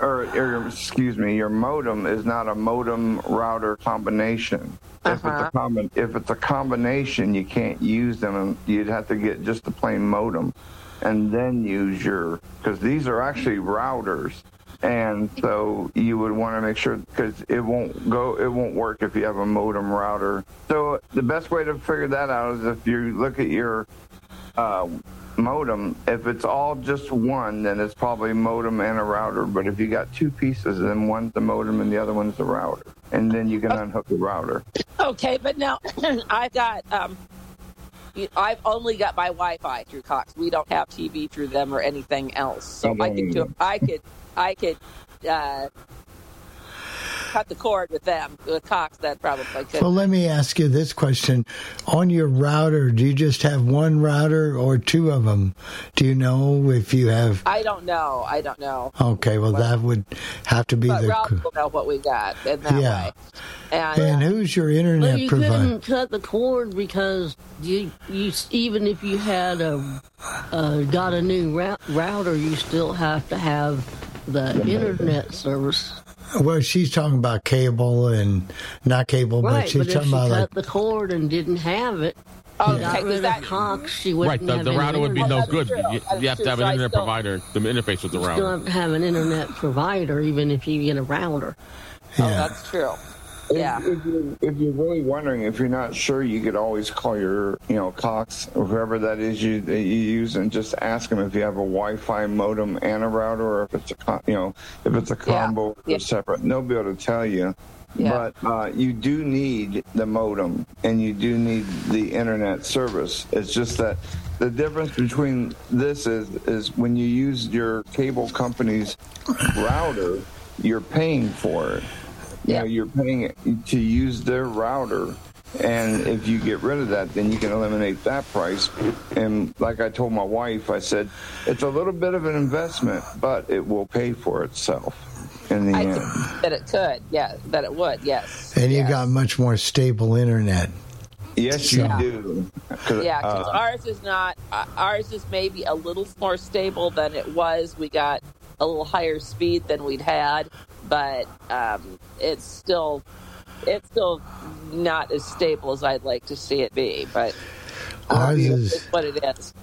or, or excuse me, your modem is not a modem router combination. If it's Uh-huh. a combi- if it's a combination, you can't use them. You'd have to get just the plain modem, and then use your because these are actually routers. And so you would want to make sure because it won't go, it won't work if you have a modem router. So the best way to figure that out is if you look at your uh, modem. If it's all just one, then it's probably modem and a router. But if you got two pieces, then one's the modem and the other one's the router, and then you can unhook the router. okay, but now I've got um, I've only got my Wi-Fi through Cox. We don't have TV through them or anything else. So I I could do. I could I could uh, cut the cord with them. With Cox, that probably could. Well, let me ask you this question: On your router, do you just have one router or two of them? Do you know if you have? I don't know. I don't know. Okay, well, that would have to be But the. Ralph will know what we got in that Yeah. way. And, And who's your internet But you provider? couldn't cut the cord because you, you even if you had a uh, got a new rou- router, you still have to have the internet service. Well, she's talking about cable and not cable, but Right, she's but if talking she about cut like the cord and didn't have it, oh, Okay, got 'cause rid that- Cox, she Right, wouldn't the, have the router would be no That's good. true. You, you have to have an internet still- provider to interface with the router. You still router. have to have an internet provider, even if you get a router. Oh, yeah. that's true. If- Yeah. If, you're, if you're really wondering, if you're not sure, you could always call your, you know, Cox or whoever that is you that you use, and just ask them if you have a Wi-Fi modem and a router, or if it's a, you know, if it's a combo Yeah. or separate. And they'll be able to tell you. Yeah. But uh, you do need the modem, and you do need the internet service. It's just that the difference between this is is when you use your cable company's router, you're paying for it. You Yeah. know, you're paying to use their router. And if you get rid of that, then you can eliminate that price. And like I told my wife, I said, it's a little bit of an investment, but it will pay for itself in the I end. that it could. Yeah, that it would. Yes. and you yes. got much more stable internet. Yes, you do. Yeah. do. 'Cause, Yeah, 'cause uh, ours is not. Uh, ours is maybe a little more stable than it was. We got a little higher speed than we'd had, but um, it's still it's still not as stable as I'd like to see it be. But Ours it's is what it is.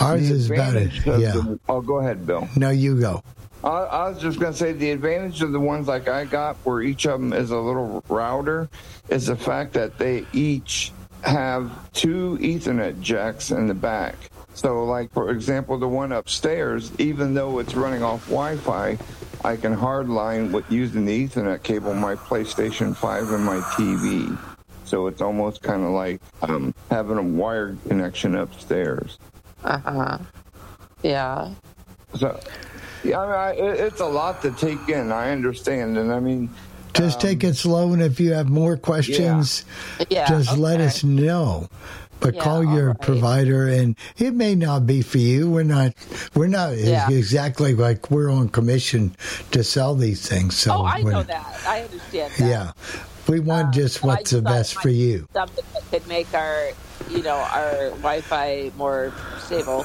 ours the is about it. Yeah. the- oh, go ahead, Bill. No, you go. I, I was just going to say the advantage of the ones like I got, where each of them is a little router, is the fact that they each have two Ethernet jacks in the back. So, like for example, the one upstairs, even though it's running off Wi-Fi, I can hardline with using the Ethernet cable my PlayStation 5 and my TV. So it's almost kind of like um, having a wired connection upstairs. Uh huh. Yeah. So, yeah, I mean, I, it, it's a lot to take in. I understand, and I mean, Just take it slow, and if you have more questions, Yeah. just let us know. But Yeah, call your right. provider, and it may not be for you. We're not. We're not Yeah. exactly like we're on commission to sell these things. So Oh, I know that. I understand that. Yeah, we want Um, just what's the just it best for you. Something that could make our, you know, our Wi-Fi more stable.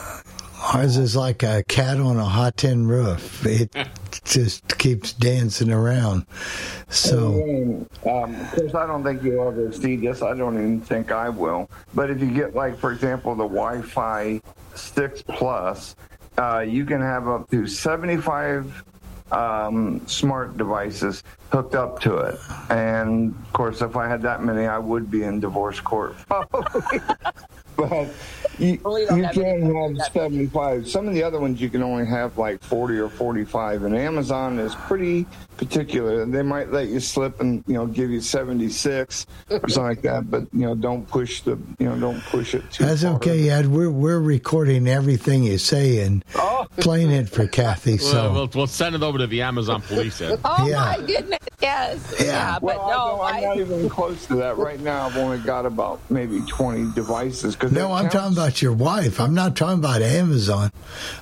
Ours is like a cat on a hot tin roof. It just keeps dancing around. So um, of course, I don't think you'll ever see this. I don't even think I will. But if you get, like, for example, the Wi-Fi Six Plus, uh, you can have up to seventy-five um, smart devices hooked up to it. And of course, if I had that many, I would be in divorce court but you, Well, we don't you have can any- have 75. Some of the other ones you can only have like 40 or 45. And Amazon is pretty particular. They might let you slip and you know give you 76 or something like that. But you know, don't push the you know don't push it too. that's far. okay, Ed. We're we're recording everything you say and oh. playing it for Kathy. Well, So we'll, we'll send it over to the Amazon police. Ed. Oh Yeah. my goodness! Yes. Yeah. Yeah, but Well, no, I don't, I'm I, not even close to that right now. I've only got about maybe 20 devices. Cause no, I'm counts- talking about your wife. I'm not talking about Amazon.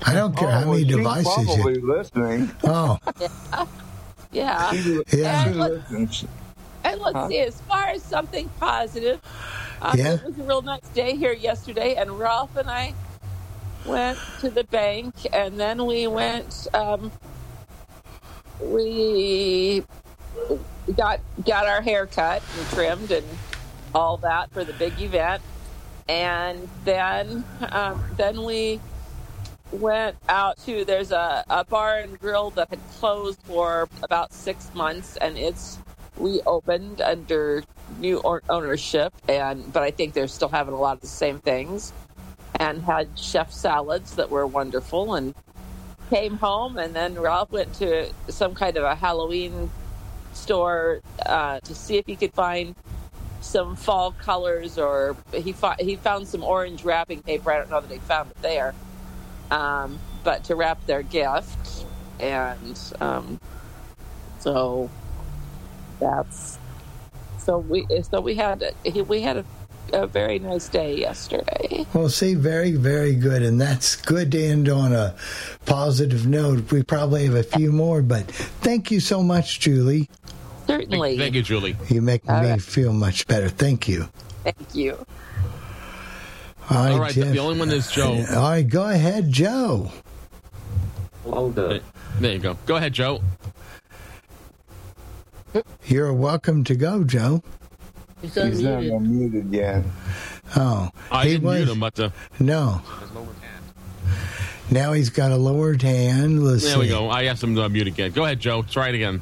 I don't care Oh, how well, many she's devices probably you. listening. Oh, yeah. She, Yeah. she listens. And let's Huh? see, as far as something positive, um, Yeah. it was a real nice day here yesterday, and Ralph and I went to the bank, and then we went. Um, we got got our hair cut and trimmed and all that for the big event, and then um, then we went out to there's a, a bar and grill that had closed for about six months and it's reopened under new ownership and but i think they're still having a lot of the same things and had chef salads that were wonderful and came home and then ralph went to some kind of a halloween store uh, to see if he could find some fall colors or he, fo- he found some orange wrapping paper i don't know that he found it there um, but to wrap their gift. And um, so That's so we so we had we had a, a very nice day yesterday. Well, see, very, very good. And that's good to end on a positive note. We probably have a few more, but thank you so much, Julie. Certainly. Thank you, Julie. You make All me right. feel much better. Thank you. Thank you. All right, All right, Jeff. the only one is Joe. All right, go ahead, Joe. There you go. Go ahead, Joe. You're welcome to go, Joe. He's He's not unmuted. unmuted yet. Oh, I he didn't was- mute him, but uh, No. Now he's got a lowered hand. Let's there we go. I asked him to mute again. Go ahead, Joe. Try it again.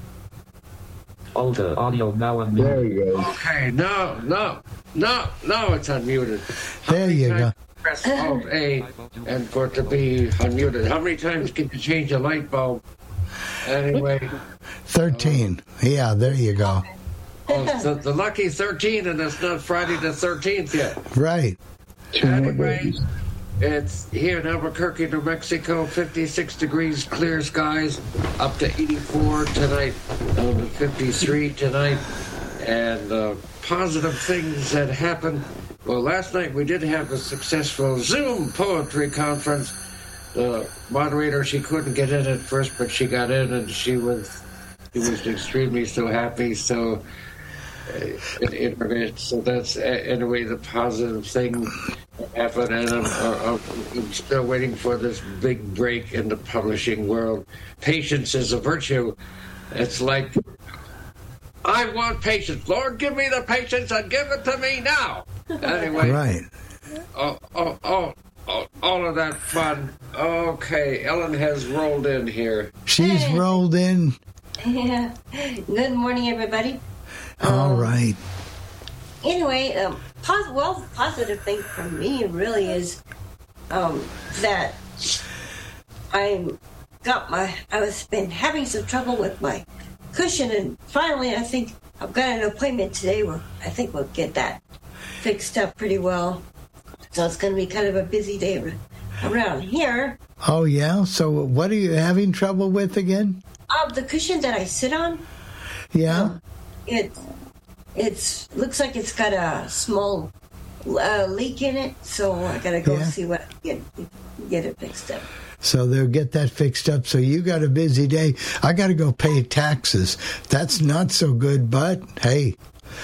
Older audio now unmuted. There he goes. Okay, no, no, no, no, it's unmuted. There you go. Press Alt A and for it to be unmuted. How many times can you change a light bulb? Anyway, 13. Yeah, there you go. oh, the, the lucky 13, and it's not Friday the 13th yet. Right. Anyway, it's here in Albuquerque, New Mexico, 56 degrees, clear skies, up to 84 tonight, down to 53 tonight, and uh, positive things that happened. Well, last night we did have a successful Zoom poetry conference. The moderator, she couldn't get in at first, but she got in, and she was she was extremely so happy. So it, it, so that's anyway the positive thing that happened, and I'm, I'm, I'm still waiting for this big break in the publishing world. Patience is a virtue. It's like I want patience, Lord, give me the patience and give it to me now. Anyway, Right. oh, oh, oh, oh, all of that fun. Okay, Ellen has rolled in here. She's rolled in. Yeah. Good morning, everybody. All right. Anyway, um, pos- well, the positive thing for me really is um, that I got my. I was been having some trouble with my cushion, and finally, I think I've got an appointment today where I think we'll get that fixed up pretty well. So it's going to be kind of a busy day ar- around here. Oh, yeah? So what are you having trouble with again? Uh, the cushion that I sit on, Yeah? It it's looks like it's got a small uh, leak in it, so I gotta go Yeah. see what get get it fixed up. So they'll get that fixed up. So you got a busy day. I got to go pay taxes. That's not so good, but hey,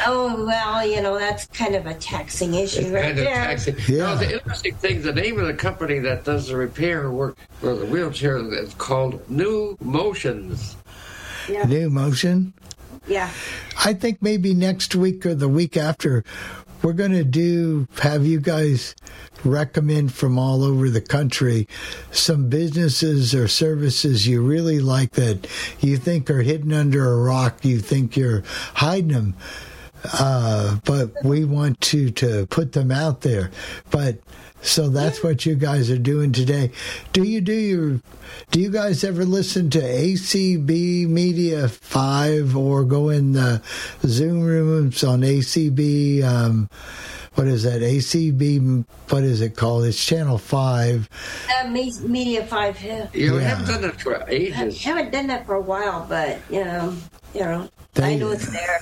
Oh well, you know that's kind of a taxing issue right kind of there. taxing. Yeah. Now, the interesting thing, the name of the company that does the repair work for the wheelchair is called Numotions. Yeah, Numotion. Yeah. I think maybe next week or the week after, we're going to do have you guys recommend from all over the country some businesses or services you really like that you think are hidden under a rock. You think you're hiding them, uh, but we want to to put them out there. But so that's what you guys are doing today. Do you do your? Do you guys ever listen to ACB Media Five or go in the Zoom rooms on ACB? Um, what is that? ACB? What is it called? It's Channel Five. Uh, Media Five here. You know, we Yeah. haven't done that for I ages. haven't done that for a while, but you know, you know, I know it's there.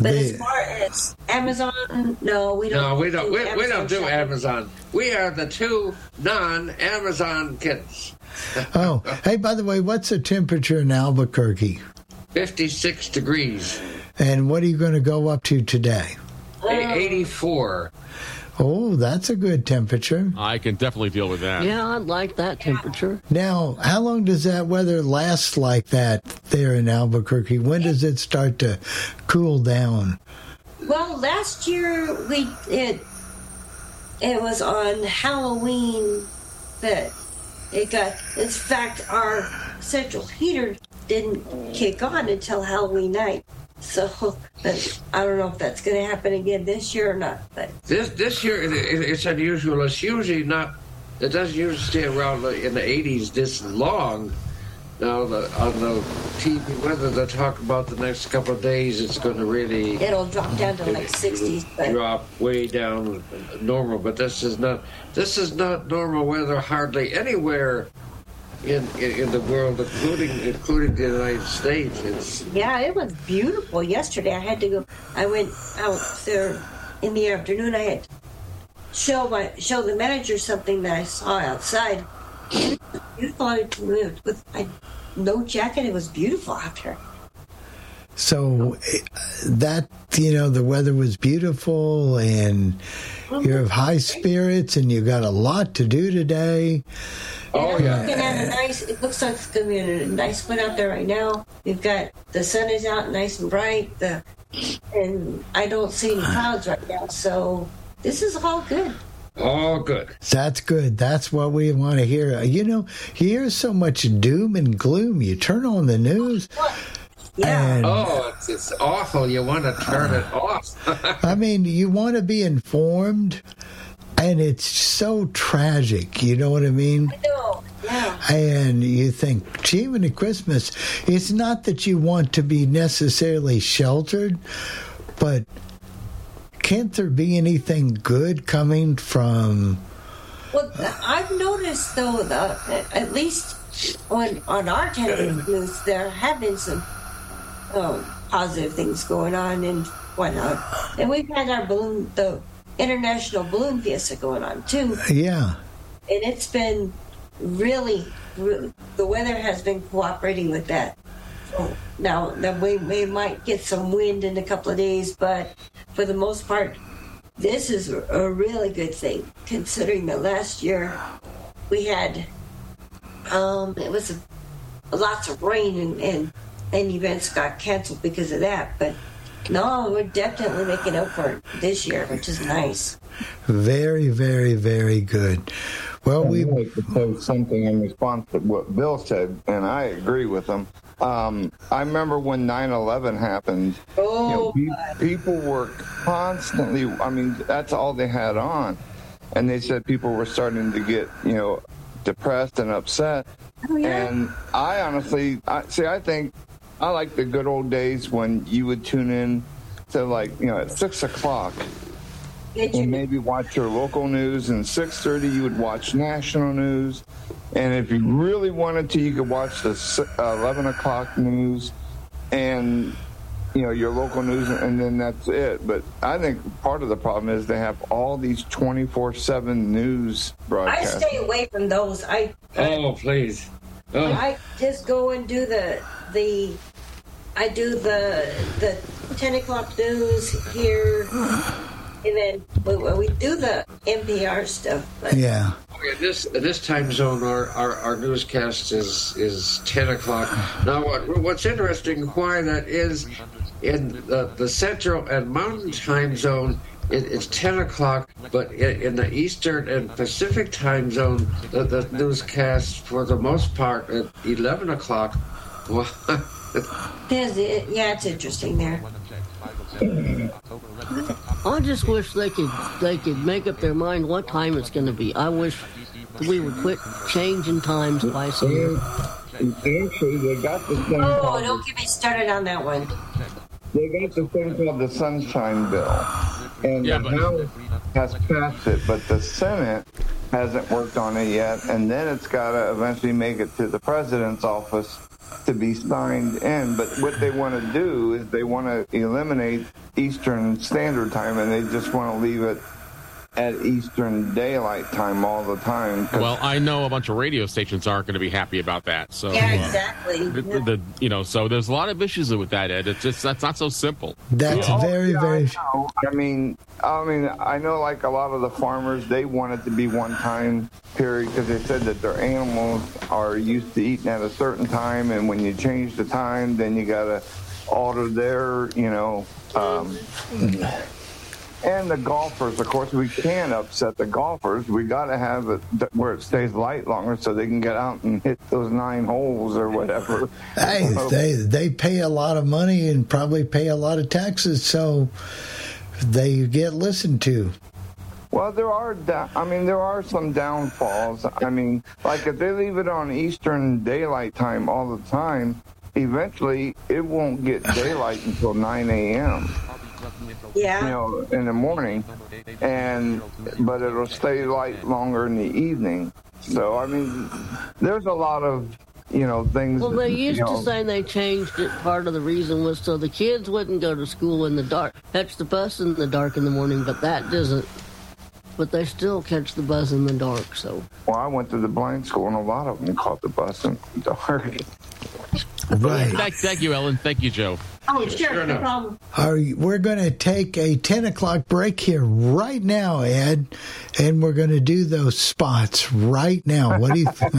But they- as far as Amazon, no, we don't. No, we don't. We, we don't do shopping. Amazon. We are the two non-Amazon kids. Oh, hey, by the way, what's the temperature in Albuquerque? Fifty-six degrees, And what are you going to go up to today? Uh, eighty-four. Oh, that's a good temperature. I can definitely deal with that. Yeah, I'd like that temperature. Now, how long does that weather last like that there in Albuquerque? When does it start to cool down? Well, last year we it it was on Halloween that it got. In fact, our central heater didn't kick on until Halloween night. So, I don't know if that's going to happen again this year or not. But This this year it, it, it's unusual. It's usually not. It doesn't usually stay around in the eighties this long. Now the, on the TV weather, they talk about the next couple of days. It's going to really it'll drop down to like 60s. But drop way down uh, normal. But this is not. This is not normal weather hardly anywhere in, in, in the world, including including the United States. It's Yeah, it was beautiful yesterday. I had to go. I went out there in the afternoon. I had show my show the manager something that I saw outside. Beautiful. I moved with I, no jacket. It was beautiful out there. So that you know the weather was beautiful and you're of high spirits and you got a lot to do today. oh I'm yeah. looking at a nice. It looks like it's gonna be a nice one out there right now. You've got the sun is out, nice and bright. The and I don't see any clouds right now, so this is all good. All good. That's good. That's what we want to hear. You know, you hear so much doom and gloom. You turn on the news, Yeah. and Oh, it's, it's awful. You want to turn it off. I mean, you want to be informed, and it's so tragic. You know what I mean? I know. Yeah. And you think, gee, when at Christmas, it's not that you want to be necessarily sheltered, but can't there be anything good coming from? Well, I've noticed though that at least on on our television news, there have been some um, positive things going on and whatnot. And we've had our balloon, the international balloon fiesta going on too, Yeah, and it's been really, really the weather has been cooperating with that. So now, now we, we might get some wind in a couple of days, but for the most part, this is a really good thing considering that last year we had um, it was lots of rain and, and and events got canceled because of that. But no, we're definitely making up for it this year, which is nice. very, very, very good. Well, we I'd like to say something in response to what Bill said, and I agree with him. Um, I remember when 9/11 happened. Oh, you know, pe- people were constantly. I mean, that's all they had on, and they said people were starting to get you know depressed and upset. Oh, yeah. And I honestly, I see. I think I like the good old days when you would tune in to like you know at six o'clock Get and your- maybe watch your local news. And six thirty, you would watch national news. And if you really wanted to, you could watch the uh, eleven o'clock news, and you know your local news, and then that's it. But I think part of the problem is they have all these twenty four seven news I stay away from those. I oh, please. Oh. I just go and do the the I do the the ten o'clock news here, and then we, we do the NPR stuff. But yeah, In this this time zone, our, our, our newscast is is ten o'clock. Now, what what's interesting why that is in the, the central and mountain time zone. It, it's ten o'clock, but in, in the eastern and Pacific time zone, the, the newscast for the most part at eleven o'clock. Well, there's it. Yeah, it's interesting there. I just wish they could they could make up their mind what time it's going to be. I wish we would quit changing times twice a year. Actually, they got the thing Oh, called don't get me started on that one. They got the thing called the Sunshine Bill, and Yeah, the House has passed it, but the Senate hasn't worked on it yet, and then it's got to eventually make it to the president's office to be signed in. But what they want to do is they want to eliminate Eastern Standard Time, and they just want to leave it at Eastern Daylight Time all the time. Well, I know a bunch of radio stations aren't going to be happy about that. So, Yeah, uh, exactly. the, the, the- you know, so there's a lot of issues with that, Ed. It's just that's not so simple. that's Oh, very, yeah, very. I. I mean, I mean, I know like a lot of the farmers, they want it to be one time period because they said that their animals are used to eating at a certain time, and when you change the time, then you got to alter their, you know. Um, and the golfers, of course, we can't upset the golfers. We got to have it where it stays light longer so they can get out and hit those nine holes or whatever. Hey, they they pay a lot of money and probably pay a lot of taxes, so they get listened to. Well, there are. Da- I mean, there are some downfalls. I mean, like if they leave it on Eastern Daylight Time all the time, eventually it won't get daylight until 9 a.m. Yeah. You know, in the morning, and but it'll stay light longer in the evening. So I mean, there's a lot of you know things. Well, they used you know, to say they changed it. Part of the reason was so the kids wouldn't go to school in the dark, catch the bus in the dark in the morning, but that doesn't. But they still catch the bus in the dark, so. Well, I went to the blind school, and a lot of them caught the bus in the dark. Right. Thank, thank you, Ellen. Thank you, Joe. Oh, sure, no problem. Are you- we're going to take a 10 o'clock break here right now, Ed, and we're going to do those spots right now. What do you think?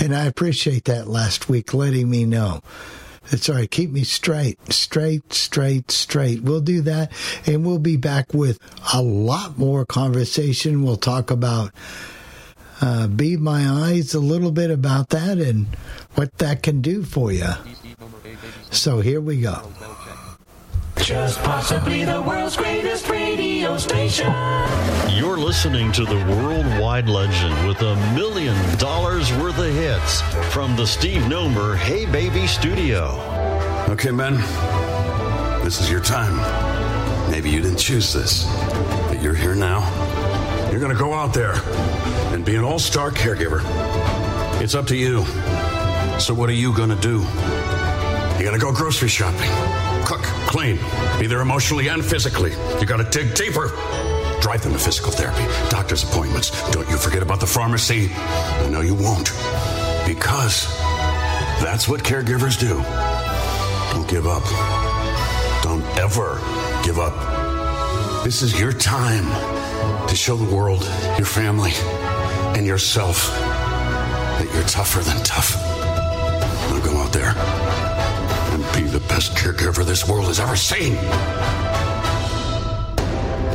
and I appreciate that last week letting me know. It's all right. Keep me straight, straight, straight, straight. We'll do that, and we'll be back with a lot more conversation. We'll talk about uh, Be My Eyes a little bit about that and what that can do for you. So here we go. Just possibly the world's greatest radio station. You're listening to the worldwide legend with a million dollars worth of hits from the Steve Nomer Hey Baby Studio. Okay, men, this is your time. Maybe you didn't choose this, but you're here now. You're going to go out there and be an all star caregiver. It's up to you. So, what are you going to do? You're going to go grocery shopping, cook, clean, be there emotionally and physically. You got to dig deeper. Drive them to physical therapy, doctor's appointments. Don't you forget about the pharmacy. I know you won't. Because that's what caregivers do. Don't give up. Don't ever give up. This is your time to show the world, your family, and yourself that you're tougher than tough. Now go out there and be the best caregiver this world has ever seen.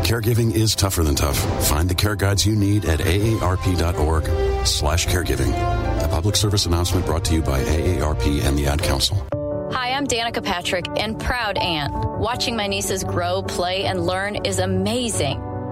Caregiving is tougher than tough. Find the care guides you need at aarp.org slash caregiving. A public service announcement brought to you by AARP and the Ad Council. Hi, I'm Danica Patrick and proud aunt. Watching my nieces grow, play, and learn is amazing,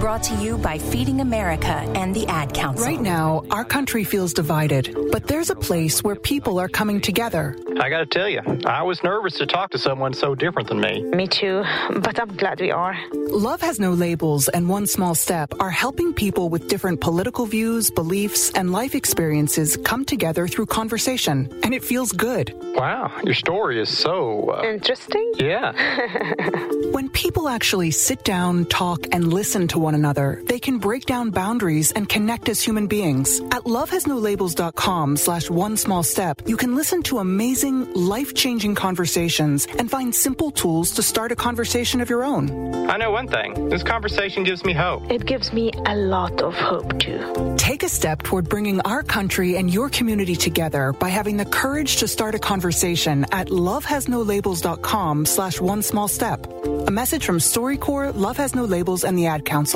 Brought to you by Feeding America and the Ad Council. Right now, our country feels divided, but there's a place where people are coming together. I gotta tell you, I was nervous to talk to someone so different than me. Me too, but I'm glad we are. Love Has No Labels and One Small Step are helping people with different political views, beliefs, and life experiences come together through conversation, and it feels good. Wow, your story is so. Uh, Interesting? yeah. When people actually sit down, talk, and listen to one another, they can break down boundaries and connect as human beings. At lovehasnolabels.com slash one small step, you can listen to amazing, life-changing conversations and find simple tools to start a conversation of your own. I know one thing. This conversation gives me hope. It gives me a lot of hope too. Take a step toward bringing our country and your community together by having the courage to start a conversation at lovehasnolabels.com slash one small step. A message from StoryCorps, Love Has No Labels, and the Ad Council.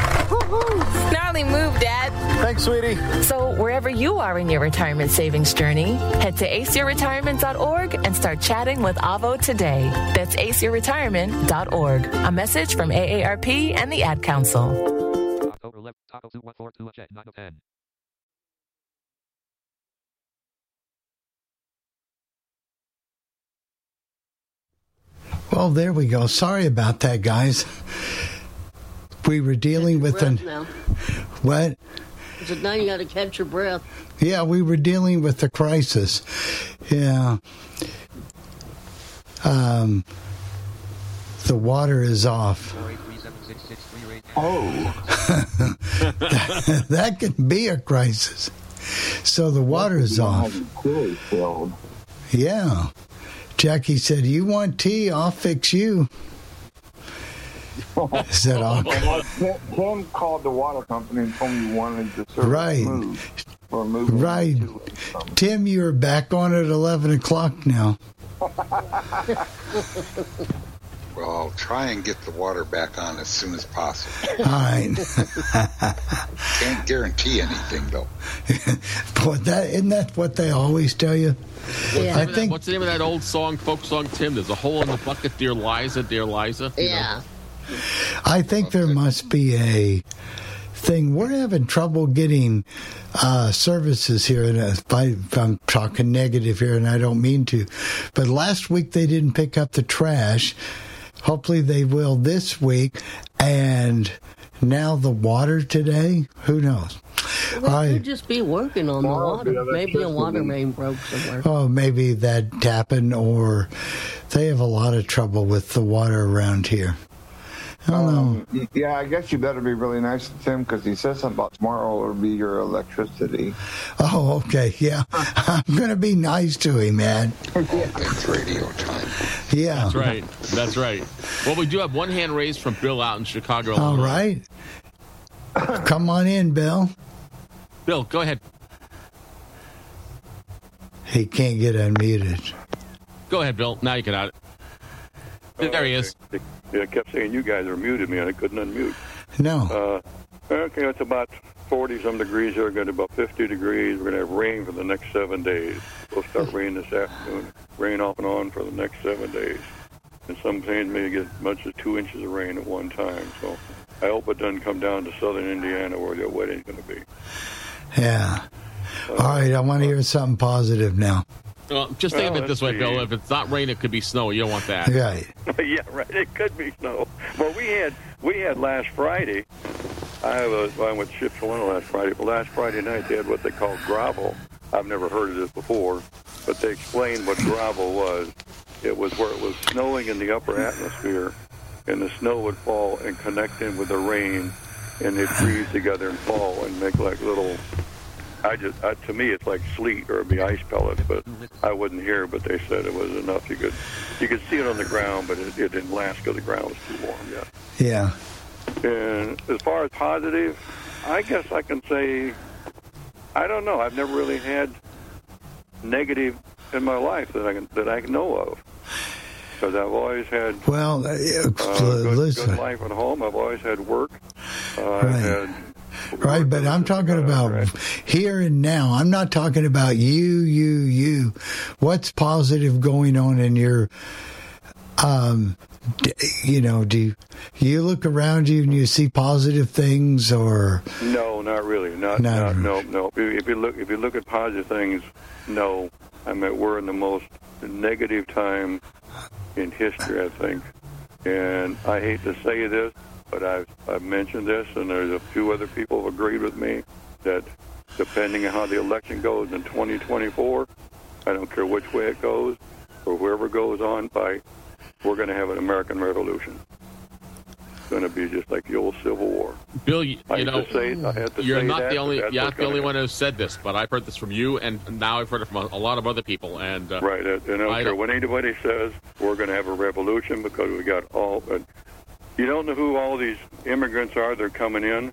Gnarly move, Dad. Thanks, sweetie. So, wherever you are in your retirement savings journey, head to aceyourretirement.org and start chatting with Avo today. That's aceyourretirement.org. A message from AARP and the Ad Council. October 11th, Taco 2142 check 9 of 10. Well, there we go. Sorry about that, guys. We were dealing with breath an now. what? I said, now you got to catch your breath. Yeah, we were dealing with the crisis. Yeah. Um, the water is off. Oh. that, that can be a crisis. So the water is off. Yeah. Jackie said, You want tea? I'll fix you. Is that all? Tim, Tim called the water company and told me he wanted the service Right. moved. Or Right. Tim, you're back on at 11 o'clock now. Well, I'll try and get the water back on as soon as possible. All right. Can't guarantee anything, though. But that, isn't that what they always tell you? What's, the I name of that- think what's the name of that old song, folk song, Tim? There's a hole in the bucket, dear Liza, dear Liza. you know? Yeah. I think there must be a thing. We're having trouble getting uh, services here, and if, I, if I'm talking negative here, and I don't mean to, but last week they didn't pick up the trash. Hopefully they will this week, and now the water today. Who knows? Well, I- could just be working on the water. Maybe a water main broke somewhere. Oh, maybe that happened, or they have a lot of trouble with the water around here. I don't um, Yeah, I guess you better be really nice to Tim because he says something about tomorrow will be your electricity. Oh, okay. Yeah. I'm going to be nice to him, man. It's radio time. Yeah. That's right. That's right. Well, we do have one hand raised from Bill out in Chicago. All Illinois. right. Come on in, Bill. Bill, go ahead. He can't get unmuted. Go ahead, Bill. Now you can out it. There he is. Yeah, I kept saying you guys are muted me, and I couldn't unmute. No. Uh, okay, it's about 40 some degrees here, going to about 50 degrees. We're going to have rain for the next seven days. We'll start rain this afternoon, rain off and on for the next seven days. And some places may get as much as two inches of rain at one time. So I hope it doesn't come down to southern Indiana where the wedding's going to be. Yeah. All right. I want to hear something positive now. Well, just think Well, of it this way, let's Bill. If it's not rain, it could be snow. You don't want that. Right. yeah, right. It could be snow. Well, we had we had last Friday. I was I went to Shipshewana last Friday, but last Friday night they had what they call gravel. I've never heard of this before, but they explained what gravel was. It was where it was snowing in the upper atmosphere, and the snow would fall and connect in with the rain, and they'd freeze together and fall and make like little. I just uh, to me it's like sleet or be ice pellets, but I wasn't here. But they said it was enough. You could you could see it on the ground, but it, it didn't last because the ground was too warm yet. Yeah. And as far as positive, I guess I can say I don't know. I've never really had negative in my life that I can that I know of. Because I've always had Well, uh, uh, good, listen. good life at home. I've always had work. Uh, Right. I've had Right, but I'm talking about here and now. I'm not talking about you, you, you. What's positive going on in your, um, you know, do you, you look around you and you see positive things or, No, not really. Not, Not no, no. If you, if you look, if you look at positive things, no. I mean, we're in the most negative time in history, I think. And I hate to say this, but I've I've mentioned this, and there's a few other people have agreed with me that depending on how the election goes in 2024, I don't care which way it goes, or whoever goes on by, we're going to have an American Revolution. It's going to be just like the old Civil War. Bill, you, you know, say, you're not the only you're not the only one who said this, but I've heard this from you, and now I've heard it from a, a lot of other people. And uh, Right, and I don't I care don't- what anybody says. We're going to have a revolution because we got all. Uh, you don't know who all these immigrants are. They're coming in.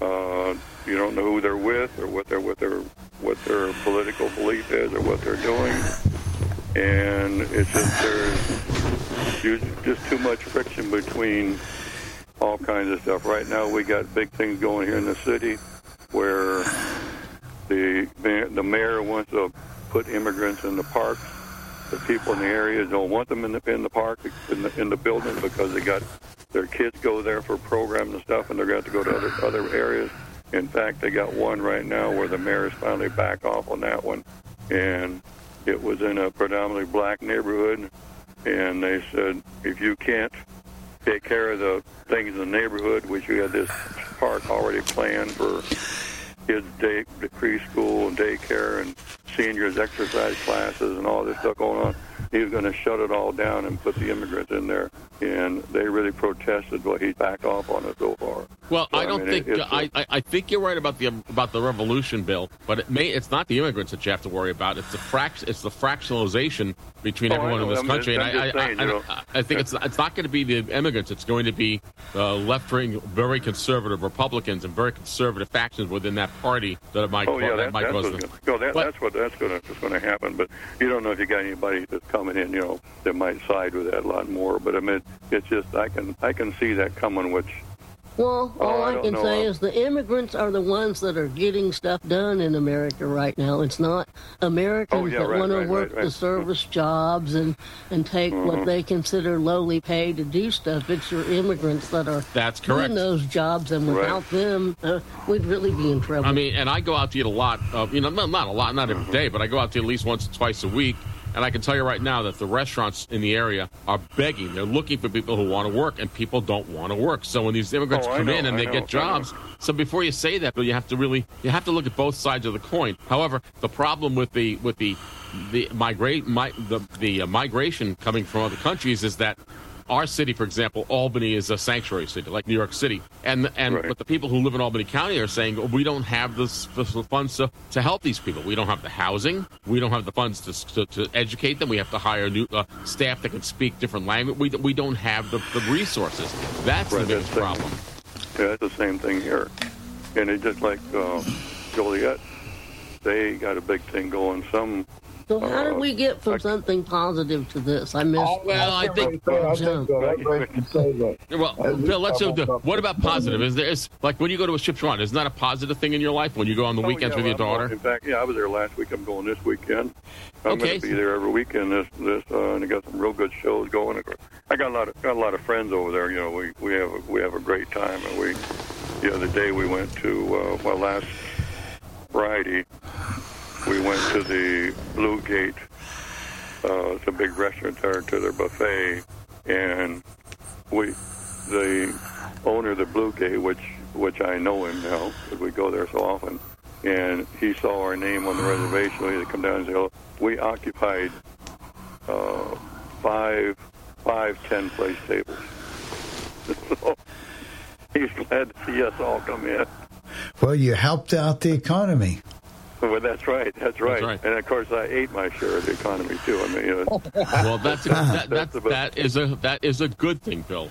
Uh, you don't know who they're with or what their what their what their political belief is or what they're doing. And it's just there's just too much friction between all kinds of stuff. Right now, we got big things going here in the city where the mayor- the mayor wants to put immigrants in the parks. The people in the area don't want them in the in the park in the in the building because they got their kids go there for programs and stuff, and they're going to to go to other other areas. In fact, they got one right now where the mayor's finally back off on that one, and it was in a predominantly black neighborhood, and they said if you can't take care of the things in the neighborhood, which you had this park already planned for kids' day, preschool and daycare and seniors' exercise classes and all this stuff going on. He was going to shut it all down and put the immigrants in there, and they really protested, but he backed off on it so far. Well, So, I don't mean, think it- I, I I think you're right about the about the revolution bill, but it may it's not the immigrants that you have to worry about. It's the frac it's the fractionalization between Oh, I everyone in this I'm country, just- and I, I, saying, I, you I, know. I think it's it's not going to be the immigrants. It's going to be uh, left wing, very conservative Republicans and very conservative factions within that party that might Oh yeah, that, that, might that's cause gonna, no, that, that's what that's going to that's going to happen. But you don't know if you got anybody that's coming in, you know, that might side with that a lot more. But I mean, it's just I can I can see that coming. Which Well, Oh, all I I, don't can know. say is the immigrants are the ones that are getting stuff done in America right now. It's not Americans Oh, yeah, that right, want to right, work right, right. the service jobs and and take Mhm. what they consider lowly pay to do stuff. It's your immigrants that are That's correct. doing those jobs, and Right. without them, uh, we'd really be in trouble. I mean, and I go out to eat a lot. Of, you know, not, not a lot, not every day, but I go out to at least once or twice a week. And I can tell you right now that the restaurants in the area are begging. They're looking for people who want to work, and people don't want to work. So when these immigrants Oh, come know, in and I they know, get jobs, so before you say that, you have to really you have to look at both sides of the coin. However, the problem with the with the the migrate my, the the uh, migration coming from other countries is that our city, for example, Albany is a sanctuary city, like New York City, and and but the people who live in Albany County are saying we don't have the, funds to, to help these people. We don't have the housing. We don't have the funds to, to, to educate them. We have to hire new uh, staff that can speak different language. We, we don't have the, the resources. That's Right, the biggest that's problem. yeah, it's the same thing here, and it's just like uh, Joliet, they got a big thing going. Some so how uh, did we get from something positive to this? I missed. Well, I think. Jump. Well, Bill, let's do. What about positive? Is there is like when you go to a ship's run? Isn't that a positive thing in your life when you go on the Oh, weekends yeah, with your well, I'm daughter? going- In fact, yeah, I was there last week. I'm going this weekend. I'm Okay. going to be there every weekend. This, this, uh, and I got some real good shows going. I got a lot of got a lot of friends over there. You know, we we have a, we have a great time. And we the other day we went to uh, well last Friday we went to the Blue Gate. Uh, it's a big restaurant there to their buffet, and we the owner of the Blue Gate, which which I know him now because we go there so often, and he saw our name on the reservation. He had come down and say, "Oh, we occupied uh, five five ten place tables." so he's glad to see us all come in. Well, you helped out the economy. Well, that's right. That's right. right. And of course, I ate my share of the economy too. I mean, you know, Well, that's a, that, That's that, about- that is a that is a good thing, Bill.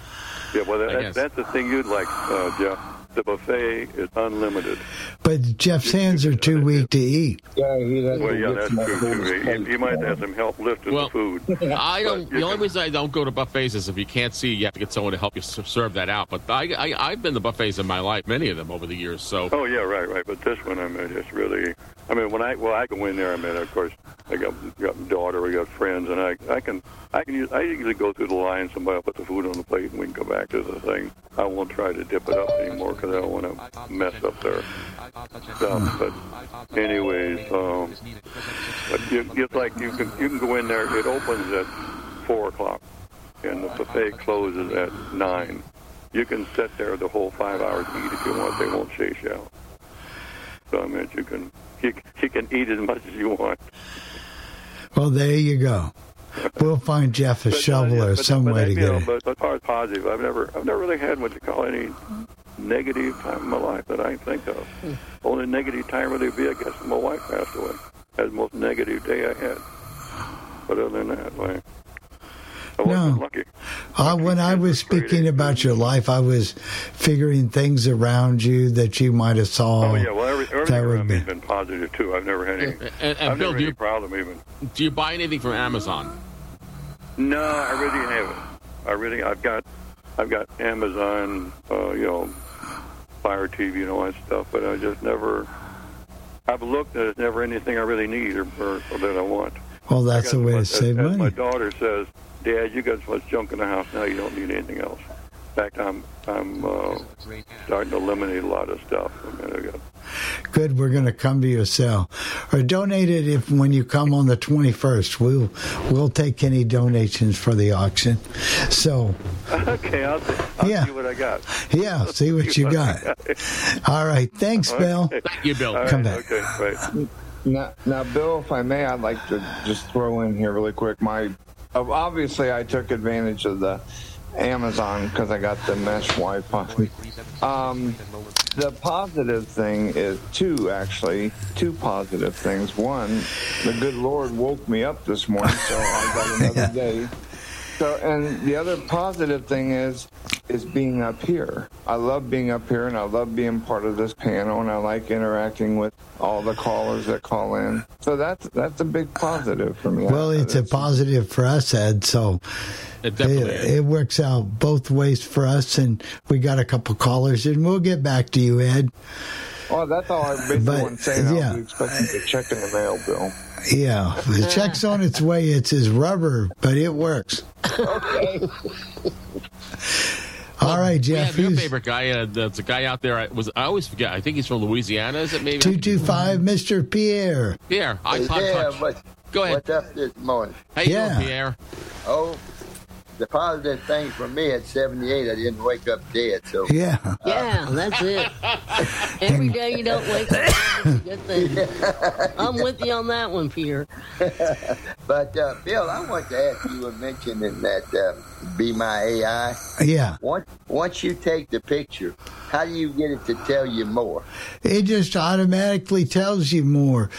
yeah. Well, that, that's the thing you'd like, uh, Jeff. The buffet is unlimited. But Jeff's hands are too weak to eat. Well, yeah, that's true too. You, you might have some help lifting Well, the food. I don't. The only can- reason I don't go to buffets is if you can't see, you have to get someone to help you serve that out. But I, I I've been to buffets in my life, many of them over the years. So Oh yeah, right, right. But this one, I mean, it's really. I mean, when I well, I go in there. I mean, of course, I got got my daughter, we got friends, and I I can I can use I usually go through the line. Somebody will put the food on the plate, and we can go back to the thing. I won't try to dip it up anymore because I don't want to mess up their stuff. But anyways, um, but you, it's like you can you can go in there. It opens at four o'clock, and the buffet closes at nine. You can sit there the whole five hours and eat if you want. They won't chase you out. So I mean, you can you, you can eat as much as you want. Well, there you go. We'll find Jeff a But, uh, shovel yeah, or but- some but, way to get know, it. But as far as positive, I've never I've never really had what you call any negative time in my life that I think of. Only negative time would be, I guess, when my wife passed away. That's the most negative day I had. But other than that, like, I wasn't No. lucky. Uh, when I was speaking about your life, I was figuring things around you that you might have saw. Oh yeah, well, every, everything around me has been positive too. I've never had any. And, and I've Bill, never do any you problem even. do you buy anything from Amazon? No, I really haven't. I really, I've got I've got Amazon, uh, you know, Fire TV and all that stuff, but I just never. I've looked, and there's never anything I really need or, or, or that I want. Well, that's a way to save as, as my money. daughter says, "Dad, you got so much junk in the house now. You don't need anything else." In fact, I'm I'm uh, starting to eliminate a lot of stuff. I mean, I got Good, we're going to come to your cell. Or donate it if when you come on the 21st. We'll we'll take any donations for the auction. So, okay. I'll, see- I'll Yeah. see what I got. yeah, see what you got. All right, thanks, Bill. Thank you, Bill. All Come right, back. Okay, right. Now, now, Bill, if I may, I'd like to just throw in here really quick. My obviously, I took advantage of the Amazon because I got the mesh Wi-Fi. Um, the positive thing is two, actually, two positive things. One, the good Lord woke me up this morning, so I got another day. So, and the other positive thing is, is being up here. I love being up here, and I love being part of this panel, and I like interacting with all the callers that call in. So that's that's a big positive for me. Well, it's a positive for us, Ed. So It definitely it, is. it works out both ways for us, and we got a couple callers, and we'll get back to you, Ed. Well, that's all I basically But, want to say. yeah. I'll be expecting a check in the mail, Bill. Yeah, the check's on its way. It's his rubber, but it works. Okay. All right, We Jeff. have your favorite guy. Uh, that's a guy out there. I was. I always forget. I think he's from Louisiana. Is it maybe? 225 Mr. Pierre. Pierre. iPod yeah, Touch. what, Go ahead. What's up this morning? How you Yeah. doing, Pierre? Oh, the positive thing for me at 78, I didn't wake up dead. So Yeah. Yeah, that's it. Every day you don't wake up, it's a good thing. I'm with you on that one, Peter. but uh, Bill, I want to ask you were mentioning that uh, Be My AI. Yeah. Once once you take the picture, how do you get it to tell you more? It just automatically tells you more.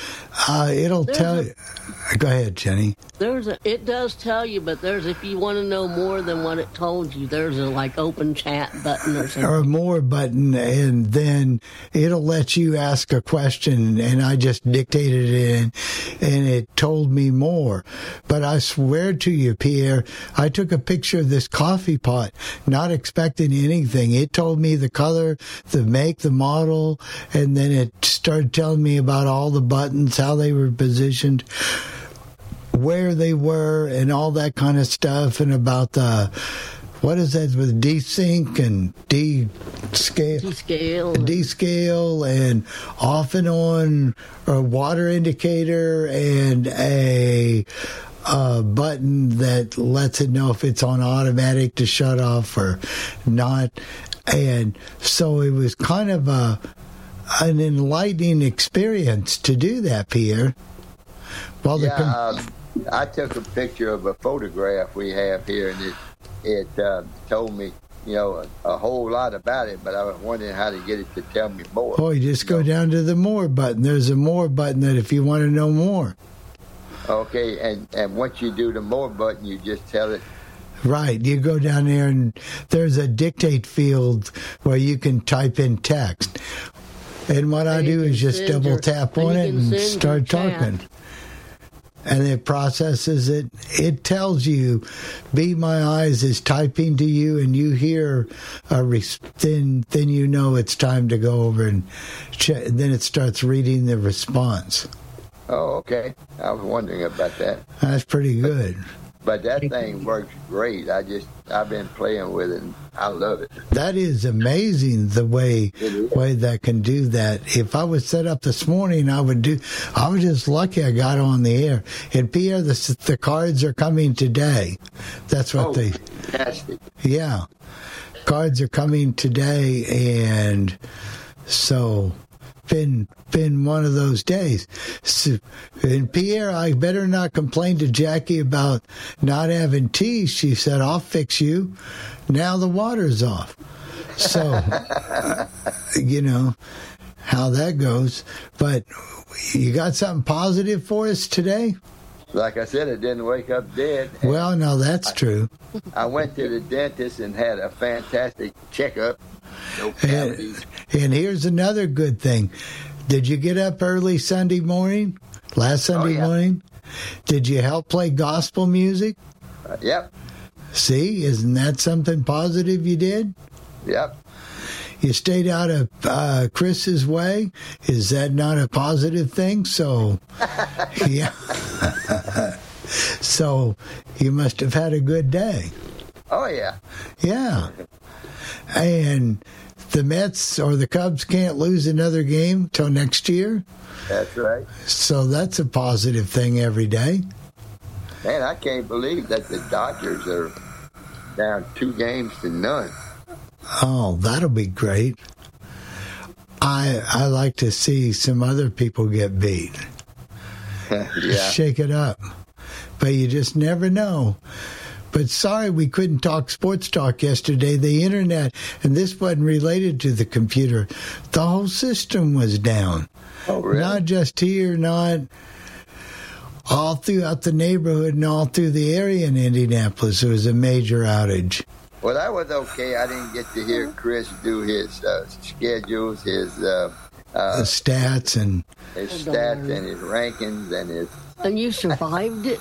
Uh, it'll There's tell a- you. Go ahead, Jenny. There's a, it does tell you, but there's if you want to know more than what it told you, there's a like open chat button or something. Or a more button, and then it'll let you ask a question. And I just dictated it in, and it told me more. But I swear to you, Pierre, I took a picture of this coffee pot, not expecting anything. It told me the color, the make, the model, and then it started telling me about all the buttons, how they were positioned. Where they were and all that kind of stuff and about the what is that with desync and d scale Scale. descale and off and on a water indicator and a uh, button that lets it know if it's on automatic to shut off or not and so it was kind of a an enlightening experience to do that pierre well the com- uh, I took a picture of a photograph we have here, and it it uh, told me, you know, a, a whole lot about it. But I was wondering how to get it to tell me more. Oh, you just go down to the more button. There's a more button that if you want to know more. Okay, and and once you do the more button, you just tell it. Right. You go down there and there's a dictate field where you can type in text. And what I do is just double your- tap on you it and send your start chat. And it processes it. It tells you, "Be my eyes" is typing to you, and you hear a res- then then you know it's time to go over and check. And then it starts reading the response. Oh, okay. I was wondering about that. That's pretty good. But that thing works great. I just I've been playing with it. and I love it. That is amazing the way way that can do that. If I was set up this morning, I would do. I was just lucky I got on the air. And Pierre, the the cards are coming today. That's what Oh, they. fantastic. Yeah, cards are coming today, and so been been one of those days. So, and Pierre, I better not complain to Jackie about not having tea. She said, "I'll fix you." Now the water's off. So, you know how that goes. But you got something positive for us today? Like I said, it didn't wake up dead. Well, no, that's true. I went to the dentist and had a fantastic checkup. No cavities. And here's another good thing. Did you get up early Sunday morning? Last Sunday yeah. morning? Did you help play gospel music? Uh, yep. See, isn't that something positive you did? Yep. You stayed out of uh, Chris's way. Is that not a positive thing? So, yeah. so, you must have had a good day. Oh yeah. Yeah. And the Mets or the Cubs can't lose another game till next year. That's right. So that's a positive thing every day. Man, I can't believe that the Dodgers are down two games to none. Oh, that'll be great. I I like to see some other people get beat. yeah. Shake it up. But you just never know. But sorry we couldn't talk sports talk yesterday. The internet, and this wasn't related to the computer, the whole system was down. Oh, really? Not just here, not all throughout the neighborhood and all through the area in Indianapolis. There was a major outage. Well, that was okay. I didn't get to hear Chris do his uh, schedules, his uh, uh, the stats and his stats and his rankings and his. And you survived it?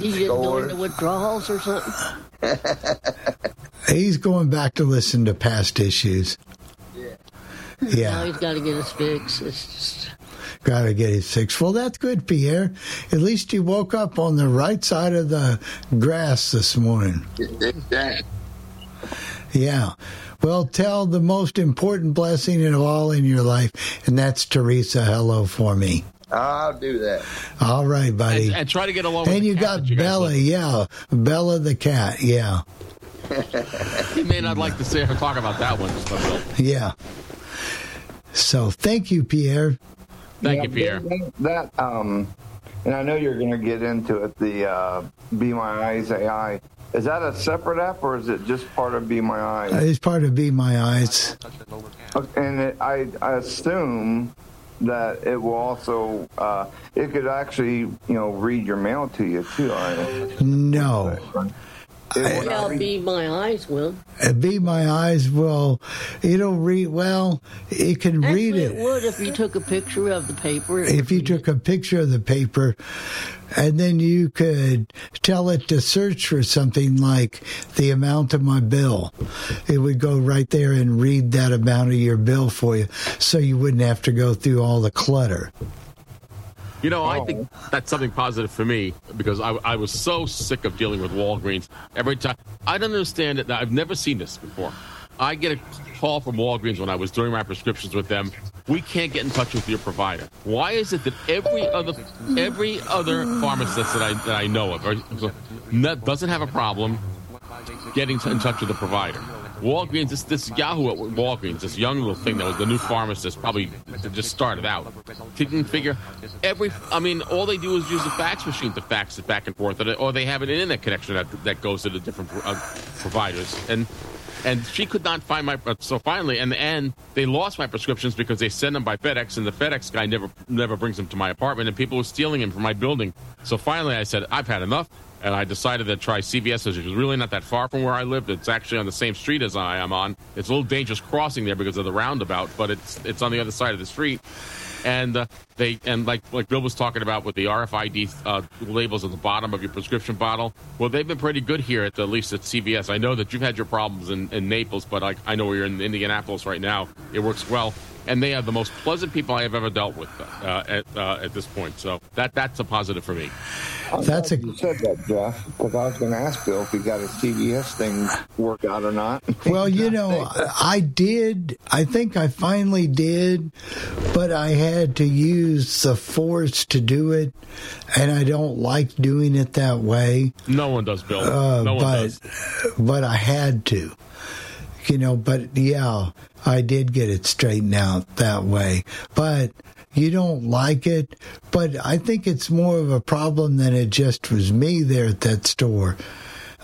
You go Scores. into withdrawals or something? he's going back to listen to past issues. Now Yeah, he's got to get his fix. It's just, got to get his fix. Well, that's good, Pierre. At least you woke up on the right side of the grass this morning. Yeah. Well, tell the most important blessing of all in your life, and that's Teresa. Hello for me. I'll do that. All right, buddy. And, and try to get along. And with you the cat got you Bella, love. yeah, Bella the cat, yeah, He may not like to say or talk about that one, but will. yeah. So thank you, Pierre. Thank Yeah, you, Pierre. That, that, um, and I know you're going to get into it. The uh, Be My Eyes AI is that a separate app or is it just part of Be My Eyes? It's part of Be My Eyes. And it, I, I assume that it will also uh, it could actually you know read your mail to you too. I No. It will I'll be my eyes will. Uh, Be My Eyes will, it'll read, well, it can read Actually, it. it would if you took a picture of the paper. If you took a picture of the paper and then you could tell it to search for something like the amount of my bill, it would go right there and read that amount of your bill for you so you wouldn't have to go through all the clutter. You know, I Oh. think that's something positive for me because I, I was so sick of dealing with Walgreens every time. I don't understand it. I've never seen this before. I get a call from Walgreens when I was doing my prescriptions with them. We can't get in touch with your provider. Why is it that every other every other pharmacist that I that I know of or, doesn't have a problem getting in touch with the provider? Walgreens, this, this Yahoo at Walgreens, this young little thing that was the new pharmacist, probably just started out, didn't figure every. I mean, all they do is use a fax machine to fax it back and forth, or they- have an internet connection that that goes to the different uh, providers, and and she could not find my. uh, So finally, in the end, they lost my prescriptions because they send them by FedEx, and the FedEx guy never never brings them to my apartment, and people were stealing them from my building. So finally, I said, I've had enough. And I decided to try CVS, which is really not that far from where I lived. It's actually on the same street as I am on. It's a little dangerous crossing there because of the roundabout, but it's it's on the other side of the street. And uh, they and like like Bill was talking about with the RFID uh, labels at the bottom of your prescription bottle. Well, they've been pretty good here at the, at least at CVS. I know that you've had your problems in, in Naples, but I, I know you're in Indianapolis right now. It works well, and they are the most pleasant people I have ever dealt with uh, at uh, at this point. So that that's a positive for me. I'm That's glad a- you said that, Jeff, because I was going to ask Bill if he got his CVS thing worked out or not. Well, you know, I did. I think I finally did, but I had to use the force to do it, and I don't like doing it that way. No one does, Bill. Uh, no one but does. but I had to, you know. But yeah, I did get it straightened out that way. But you don't like it. But I think it's more of a problem than it just was me there at that store.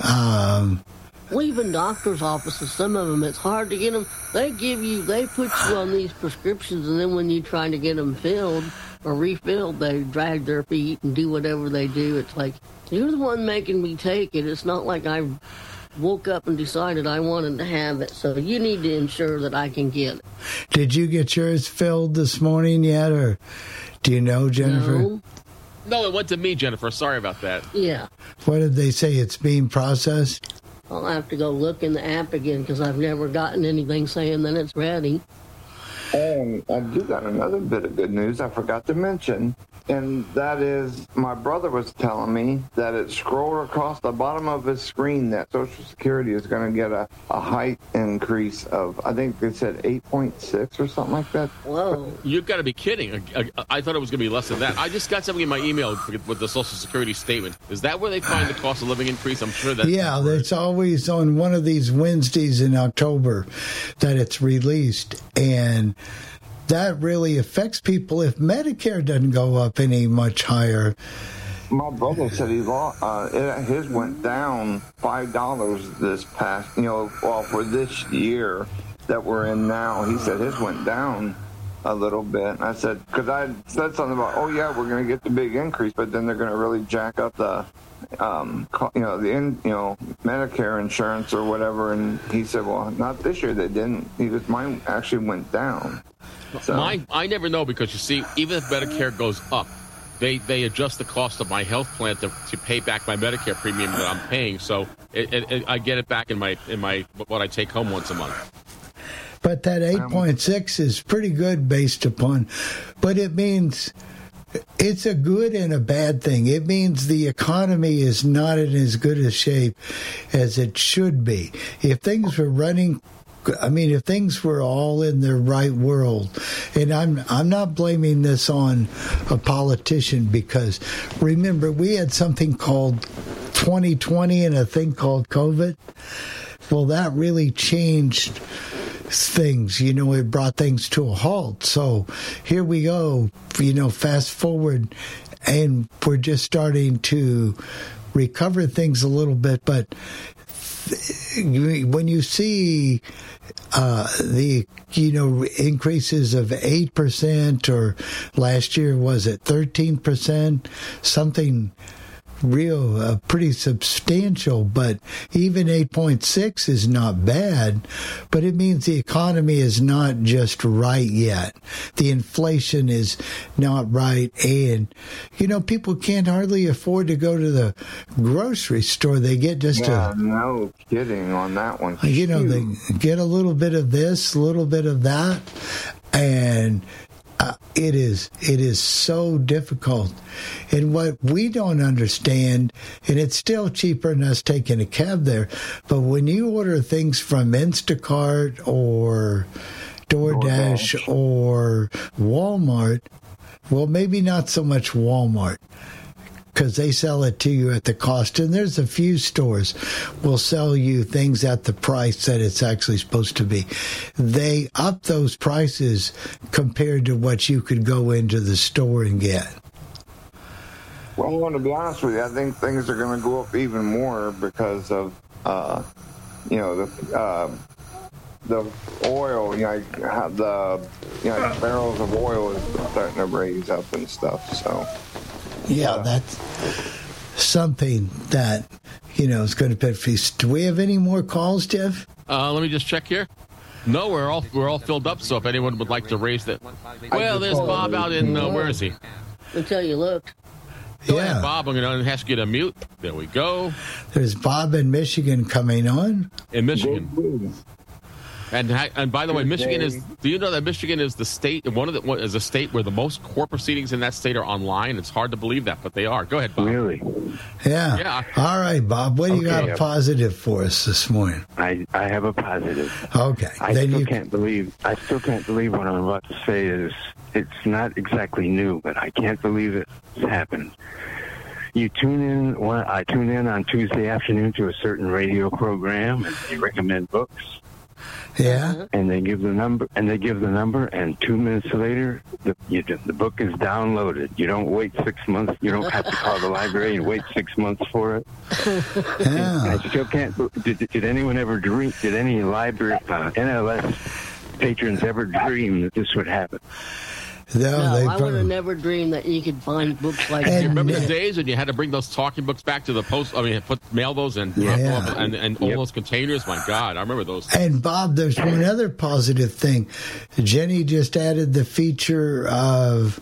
Um, Well, even doctors' offices, some of them, it's hard to get them. They give you, they put you on these prescriptions, and then when you try to get them filled or refilled, they drag their feet and do whatever they do. It's like, you're the one making me take it. It's not like I woke up and decided I wanted to have it. So you need to ensure that I can get it. did you get yours filled this morning yet, or do you know, Jennifer? No? No, it went to me, Jennifer. Sorry about that. Yeah. What did they say? It's being processed. I'll have to go look in the app again because I've never gotten anything saying that it's ready. And I do got another bit of good news I forgot to mention, and that is my brother was telling me that it scrolled across the bottom of his screen that Social Security is going to get a, a height increase of, I think they said 8.6 or something like that. Whoa. You've got to be kidding. I, I, I thought it was going to be less than that. I just got something in my email with the Social Security statement. Is that where they find the cost of living increase? I'm sure that. yeah, it's always on one of these Wednesdays in October that it's released, and that really affects people if Medicare doesn't go up any much higher. My brother said he lost, uh, his went down five dollars this past, you know, well for this year that we're in now. He said his went down a little bit. And I said because I said something about, oh yeah, we're going to get the big increase, but then they're going to really jack up the, um, you know, the in, you know Medicare insurance or whatever. And he said, well, not this year they didn't. He goes, mine actually went down. So- Mine, I never know because you see, even if Medicare goes up, they they adjust the cost of my health plan to, to pay back my Medicare premium that I'm paying. So it, it, it, I get it back in my in my what I take home once a month. But that 8.6 is pretty good based upon, but it means it's a good and a bad thing. It means the economy is not in as good a shape as it should be. If things were running I mean, if things were all in their right world, and I'm I'm not blaming this on a politician because remember we had something called 2020 and a thing called COVID. Well, that really changed things. You know, it brought things to a halt. So here we go. You know, fast forward, and we're just starting to recover things a little bit, but when you see uh, the you know increases of eight percent or last year was it thirteen percent something real uh, pretty substantial but even 8.6 is not bad but it means the economy is not just right yet. The inflation is not right and you know people can't hardly afford to go to the grocery store. They get just yeah, a no kidding on that one. you know, they get a little bit of this, a little bit of that, and uh, it is it is so difficult. And what we don't understand, and it's still cheaper than us taking a cab there, but when you order things from Instacart or DoorDash or Walmart, well, maybe not so much Walmart because they sell it to you at the cost. And there's a few stores will sell you things at the price that it's actually supposed to be. They up those prices compared to what you could go into the store and get. Well, I want to be honest with you. I think things are going to go up even more because of, uh, you know, the uh, the oil. You know, the you know barrels of oil is starting to raise up and stuff. So. Yeah, that's something that you know is going to benefit. Do we have any more calls, Jeff? Uh, let me just check here. No, we're all we're all filled up. So if anyone would like to raise that, well, there's Bob out in uh, where is he? Until you look. Go ahead, Bob. I'm going to ask you to mute. There we go. There's Bob in Michigan coming on. In Michigan. And and by the way, Michigan day. is. Do you know that Michigan is the state one of the one- is a state where the most court proceedings in that state are online? It's hard to believe that, but they are. Go ahead, Bob. Really? Yeah. Yeah. All right, Bob. What do you Okay. got positive for us this morning? I, I have a positive. Okay. I then still you can't believe I still can't believe what I'm about to say is it's not exactly new, but I can't believe it's happened. You tune in one I tune in on Tuesday afternoon to a certain radio program and they recommend books. Yeah. And they give the number and they give the number and two minutes later the you, the book is downloaded. You don't wait six months. You don't have to call the library and wait six months for it. I still can't. Did, did anyone ever dream? Did any library uh, NLS patrons ever dream that this would happen? No, No, they I would have never dreamed that you could find books like you that. remember the days when you had to bring those talking books back to the post? I mean, put mail those and drop Yeah. them and, and all those containers. My God, I remember those. And Bob, there's one other positive thing. Jenny just added the feature of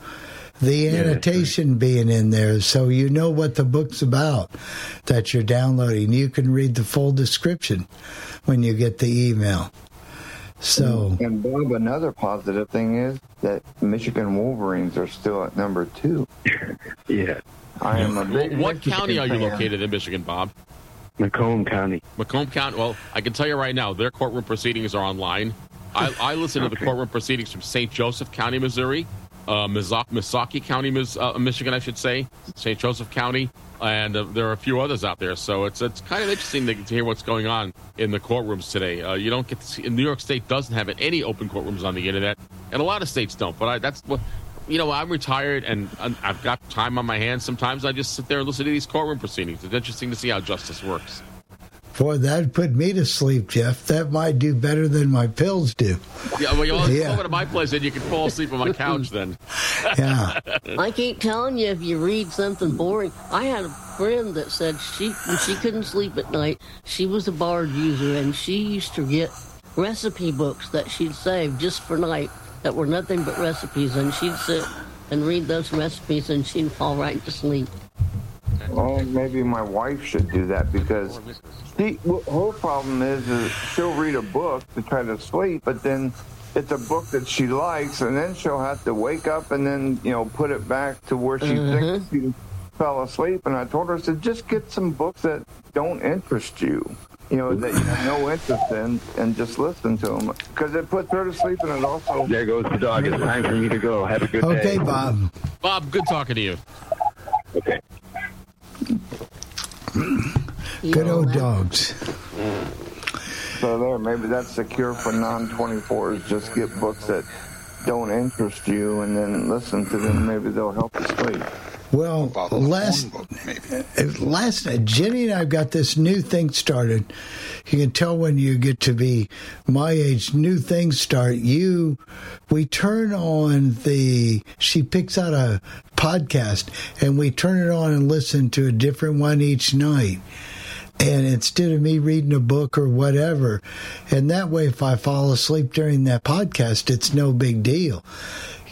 the annotation being in there so you know what the book's about that you're downloading. You can read the full description when you get the email. So, and Bob, another positive thing is that Michigan Wolverines are still at number two. yeah. I am a big What Michigan county are you fan. located in Michigan, Bob? Macomb County. Macomb County. Well, I can tell you right now, their courtroom proceedings are online. I, I listen to the courtroom proceedings from St. Joseph County, Missouri, uh, Misaki County, Mis- uh, Michigan, I should say, St. Joseph County, and uh, there are a few others out there. So it's it's kind of interesting to, to hear what's going on in the courtrooms today. Uh, you don't get to see. New York State doesn't have any open courtrooms on the internet, and a lot of states don't. But I, that's what. You know, I'm retired and and I've got time on my hands. Sometimes I just sit there and listen to these courtroom proceedings. It's interesting to see how justice works. Boy, that put me to sleep, Jeff. That might do better than my pills do. Yeah, well, you all Yeah. come over to my place and you can fall asleep on my couch then. Yeah. I keep telling you, if you read something boring, I had a friend that said she when she couldn't sleep at night, she was a Bard user, and she used to get recipe books that she'd save just for night that were nothing but recipes, and she'd sit and read those recipes, and she'd fall right to sleep. Oh, maybe my wife should do that because she, well, her problem is, is she'll read a book to try to sleep, but then it's a book that she likes, and then she'll have to wake up and then you know put it back to where she thinks mm-hmm. she fell asleep. And I told her, I said, just get some books that don't interest you. You know that you have no interest in, and just listen to them because it puts her to sleep, and it also There goes the dog. It's time for me to go. Have a good day. Okay, Bob. Bob, good talking to you. Okay. Good old dogs. So there, maybe that's the cure for non-24s. Just get books that don't interest you, and then listen to them. Maybe they'll help you sleep. Well, last uh, last night, Jenny and I've got this new thing started. You can tell when you get to be my age, new things start. You, we turn on the. She picks out a podcast, and we turn it on and listen to a different one each night. And instead of me reading a book or whatever, and that way, if I fall asleep during that podcast, it's no big deal,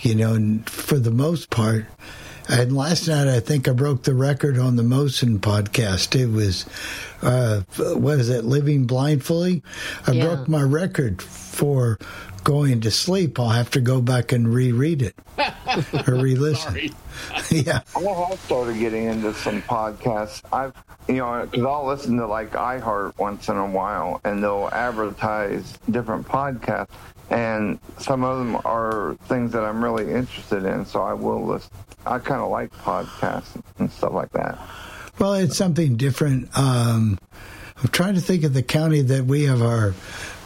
you know. And for the most part. And last night, I think I broke the record on the Mosen podcast. It was, uh, what is it, Living Blindfully? I Yeah. broke my record for going to sleep. I'll have to go back and reread it or re-listen. yeah. I have started getting into some podcasts. I've, you know, because I'll listen to like iHeart once in a while, and they'll advertise different podcasts, and some of them are things that I'm really interested in. So I will listen. I kind of like podcasts and stuff like that. Well, it's something different. Um, I'm trying to think of the county that we have our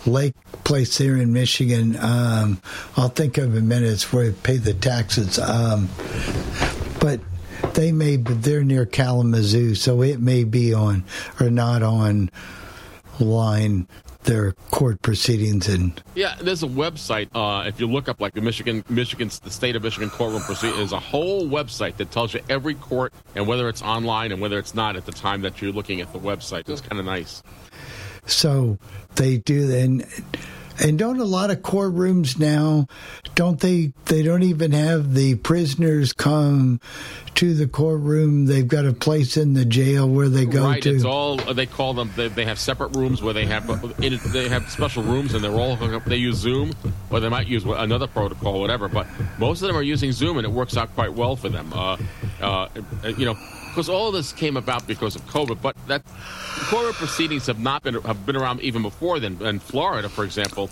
lake place here in Michigan. Um, I'll think of in minutes where we pay the taxes. Um, but they may, but they're near Kalamazoo, so it may be on or not on line their court proceedings and Yeah, there's a website. Uh, if you look up like the Michigan, Michigan, the state of Michigan courtroom proceeding, there's a whole website that tells you every court and whether it's online and whether it's not at the time that you're looking at the website. It's kind of nice. So they do, and and don't a lot of courtrooms now? Don't they? They don't even have the prisoners come to the courtroom. They've got a place in the jail where they go to right, to. it's all they call them. They, they have separate rooms where they have in, they have special rooms and they're all hooked up. They use Zoom, or they might use another protocol, whatever. But most of them are using Zoom, and it works out quite well for them. Uh, uh, you know, because all of this came about because of COVID. But that court proceedings have not been have been around even before then. In Florida, for example,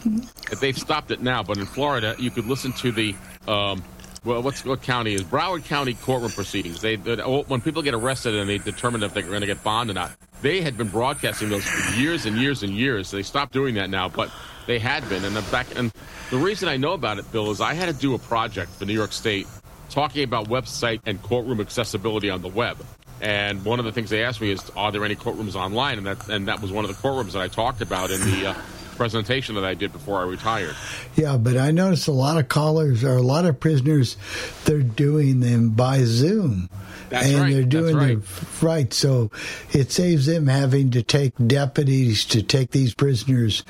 they've stopped it now. But in Florida, you could listen to the. Um, well, what's what county is Broward County courtroom proceedings? They, they when people get arrested and they determine if they're going to get bond or not. They had been broadcasting those for years and years and years. They stopped doing that now, but they had been. And the back and the reason I know about it, Bill, is I had to do a project for New York State talking about website and courtroom accessibility on the web. And one of the things they asked me is, "Are there any courtrooms online?" And that and that was one of the courtrooms that I talked about in the uh, presentation that I did before I retired. Yeah, but I noticed a lot of callers or a lot of prisoners, they're doing them by Zoom. That's and right, they're that's doing right. the right. So it saves them having to take deputies to take these prisoners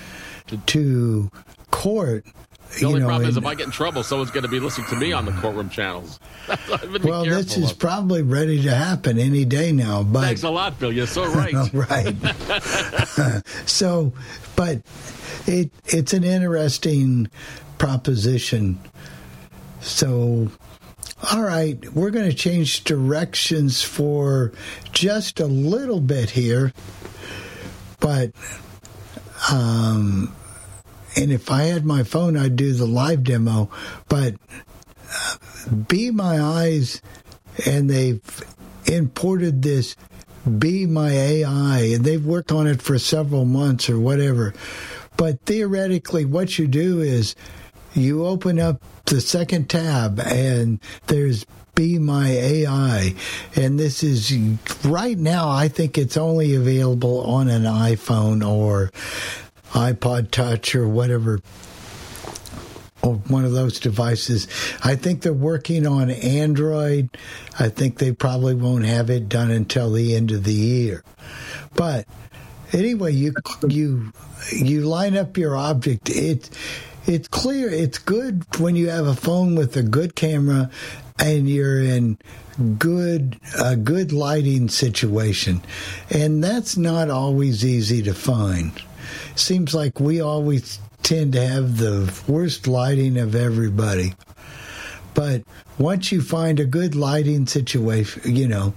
to court. The you only know, problem is if I get in trouble, someone's going to be listening to me on the courtroom channels. Well, this is of. probably ready to happen any day now. But Thanks a lot, Bill. You're so right. right. so, but it it's an interesting proposition. So, all right, we're going to change directions for just a little bit here, but um, and if I had my phone, I'd do the live demo, but. Be My Eyes, and they've imported this Be My AI, and they've worked on it for several months or whatever. But theoretically, what you do is you open up the second tab, and there's Be My AI. And this is right now, I think it's only available on an iPhone or iPod Touch or whatever or one of those devices. I think they're working on Android. I think they probably won't have it done until the end of the year. But anyway, you you you line up your object. It it's clear. It's good when you have a phone with a good camera and you're in good a good lighting situation, and that's not always easy to find. Seems like we always tend to have the worst lighting of everybody. But once you find a good lighting situation, you know,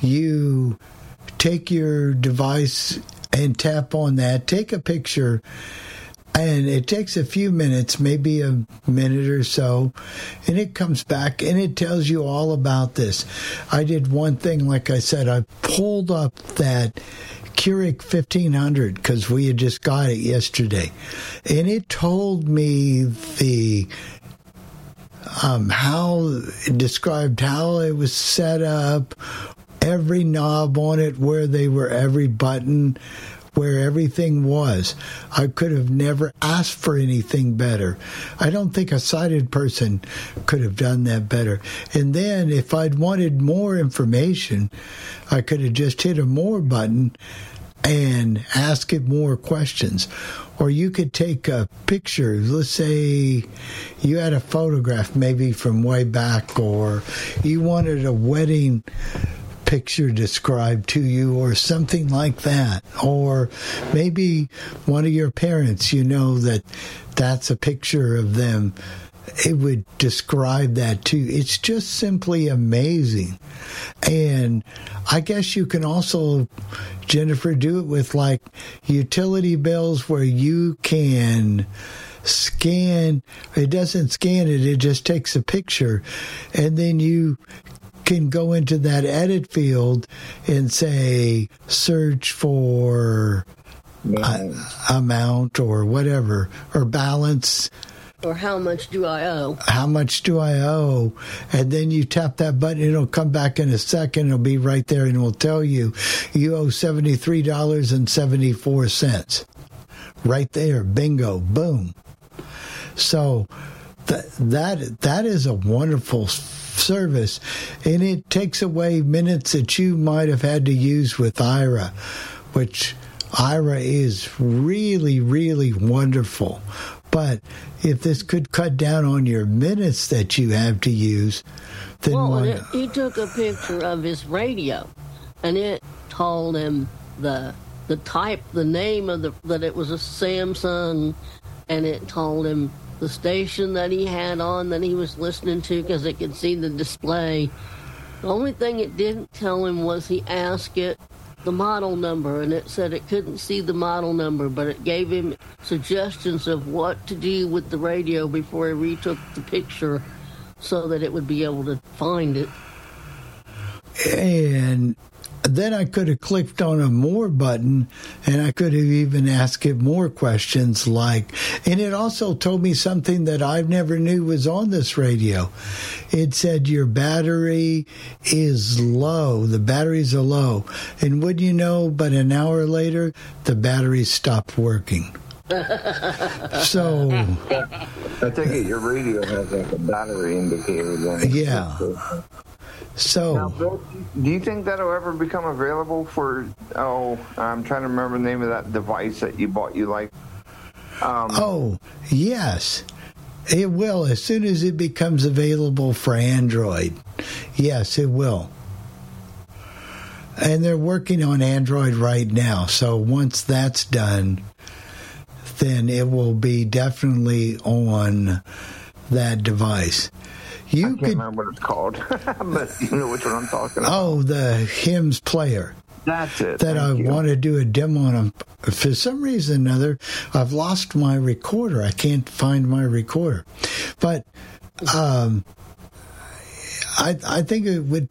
you take your device and tap on that, take a picture, and it takes a few minutes, maybe a minute or so, and it comes back and it tells you all about this. I did one thing, like I said, I pulled up that Keurig 1500 because we had just got it yesterday, and it told me the um, how it described how it was set up, every knob on it, where they were, every button, where everything was. I could have never asked for anything better. I don't think a sighted person could have done that better. And then if I'd wanted more information, I could have just hit a more button and ask it more questions. Or you could take a picture. Let's say you had a photograph maybe from way back, or you wanted a wedding picture described to you, or something like that. Or maybe one of your parents, you know that that's a picture of them. It would describe that too. It's just simply amazing. And I guess you can also, Jennifer, do it with like utility bills where you can scan. It doesn't scan it, it just takes a picture. And then you can go into that edit field and say, search for a, amount or whatever, or balance Or how much do I owe? how much do I owe? And then you tap that button, it'll come back in a second, it'll be right there and it will tell you you owe $73.74. Right there, bingo, boom. So that that that is a wonderful service and it takes away minutes that you might have had to use with Aira, which Aira is really, really wonderful. But if this could cut down on your minutes that you have to use, then Well, why it, he took a picture of his radio, and it told him the the type, the name of the that it was a Samsung, and it told him the station that he had on that he was listening to because it could see the display. The only thing it didn't tell him was he asked it the model number, and it said it couldn't see the model number, but it gave him suggestions of what to do with the radio before he retook the picture so that it would be able to find it. And then I could have clicked on a more button and I could have even asked it more questions like, and it also told me something that I never knew was on this radio. It said your battery is low. The batteries are low. And would you know, but an hour later, the battery stopped working. So, I take it your radio has like a battery indicator. Then. yeah. So, Now, Bill, do you think that'll ever become available for? Oh, I'm trying to remember the name of that device that you bought. You like? Um, Oh, Yes, it will as soon as it becomes available for Android. Yes, it will. And they're working on Android right now. So once that's done, then it will be definitely on that device. You I can't could remember what it's called, but you know which one I'm talking about. oh the hymns player That's it. that I you. want to do a demo on. For some reason or another, I've lost my recorder. I can't find my recorder. But um, I, I think it would.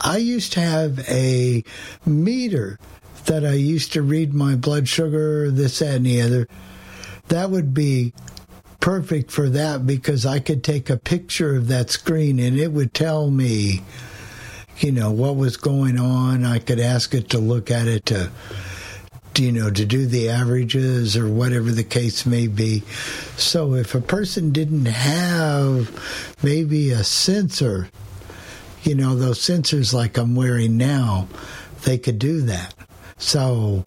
I used to have a meter that I used to read my blood sugar, this, that, and the other. That would be perfect for that because I could take a picture of that screen and it would tell me you know what was going on. I could ask it to look at it to you know to do the averages or whatever the case may be. So if a person didn't have maybe a sensor you know those sensors like i'm wearing now they could do that. So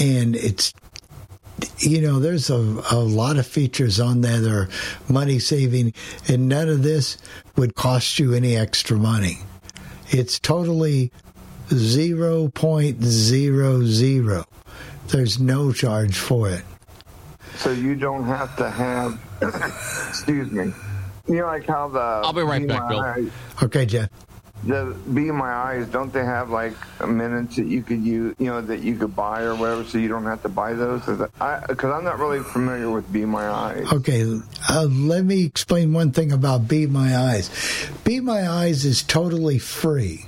and it's you know, there's a, a lot of features on there that are money saving, and none of this would cost you any extra money. It's totally 0.00. There's no charge for it. So you don't have to have. excuse me. You know, like how the. I'll be right back, Bill. Okay, Jeff. The Be My Eyes, don't they have like minutes that you could use, you know, that you could buy or whatever, so you don't have to buy those? Because I'm not really familiar with Be My Eyes. Okay, uh, let me explain one thing about Be My Eyes. Be My Eyes is totally free.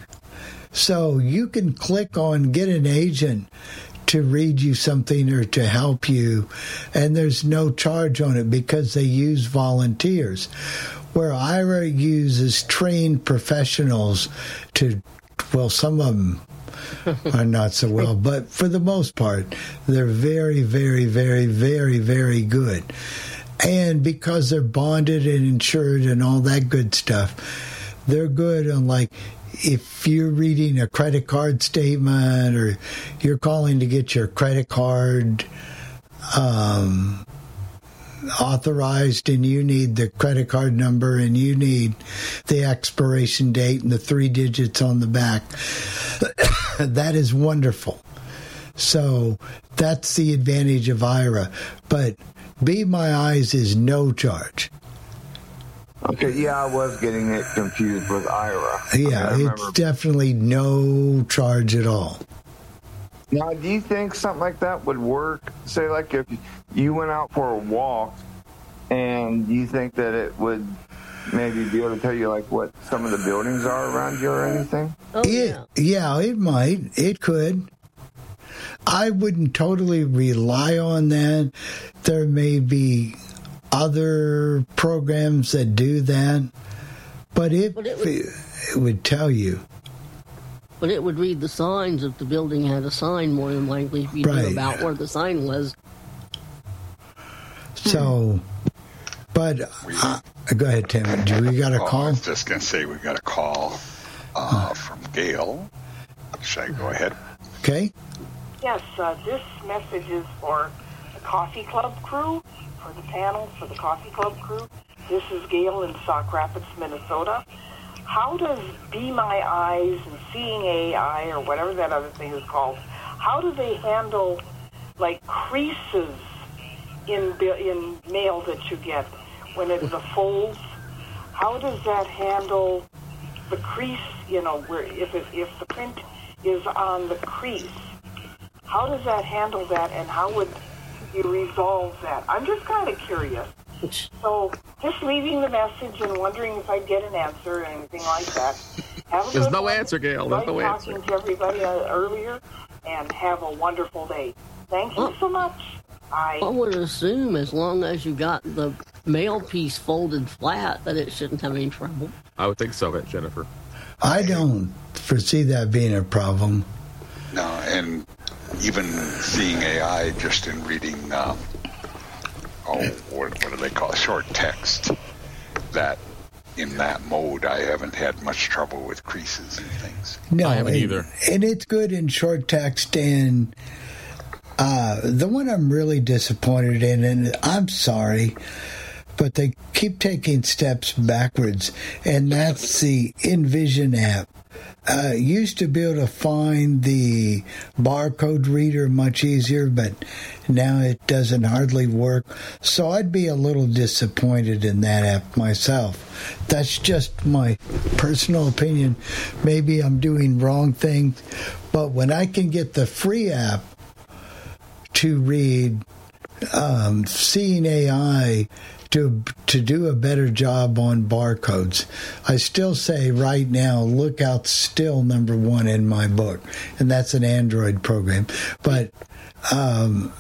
So you can click on get an agent to read you something or to help you, and there's no charge on it because they use volunteers. Where Aira uses trained professionals to, well, some of them are not so well, but for the most part, they're very, very, very, very, very good. And because they're bonded and insured and all that good stuff, they're good on like if you're reading a credit card statement or you're calling to get your credit card um, authorized and you need the credit card number and you need the expiration date and the three digits on the back. that is wonderful. So that's the advantage of Aira. But Be My Eyes is no charge. Okay, yeah, I was getting it confused with Aira. Yeah, it's definitely no charge at all. Now, do you think something like that would work? Say, like if you went out for a walk, and you think that it would maybe be able to tell you like what some of the buildings are around you or anything? Oh, it, yeah. it might. It could. I wouldn't totally rely on that. There may be other programs that do that, but it, But it would- it would tell you. But it would read the signs if the building had a sign, more than likely, if you knew Right. about where the sign was. So, but uh, go ahead, Tim. Do we got a Oh, I call? was just going to say we got a call uh, from Gail. Should I go ahead? Okay. Yes, uh, this message is for the Coffee Club crew, for the panel, for the Coffee Club crew. This is Gail in Sauk Rapids, Minnesota. How does Be My Eyes and Seeing AI, or whatever that other thing is called, how do they handle like creases in in mail that you get when it's the folds? How does that handle the crease? You know, where if it, if the print is on the crease, how does that handle that, and how would you resolve that? I'm just kind of curious. So, just leaving the message and wondering if I'd get an answer or anything like that. Have a There's good no one. answer, Gail. There's Nice no answer. talking to everybody uh, earlier, and have a wonderful day. Thank you so much. Bye. I would assume as long as you got the mail piece folded flat that it shouldn't have any trouble. I would think so, Jennifer. I don't foresee that being a problem. No, and even seeing AI just in reading, um, oh, what, what do they call it? Short text. That in that mode, I haven't had much trouble with creases and things. No, I haven't and, either. And it's good in short text and Uh, the one I'm really disappointed in, and I'm sorry, but they keep taking steps backwards, and that's the Envision app. Uh, used to be able to find the barcode reader much easier, but now it doesn't hardly work. So I'd be a little disappointed in that app myself. That's just my personal opinion. Maybe I'm doing wrong things, but when I can get the free app to read um, seeing AI to to do a better job on barcodes. I still say right now, Lookout's still number one in my book, and that's an Android program. But um,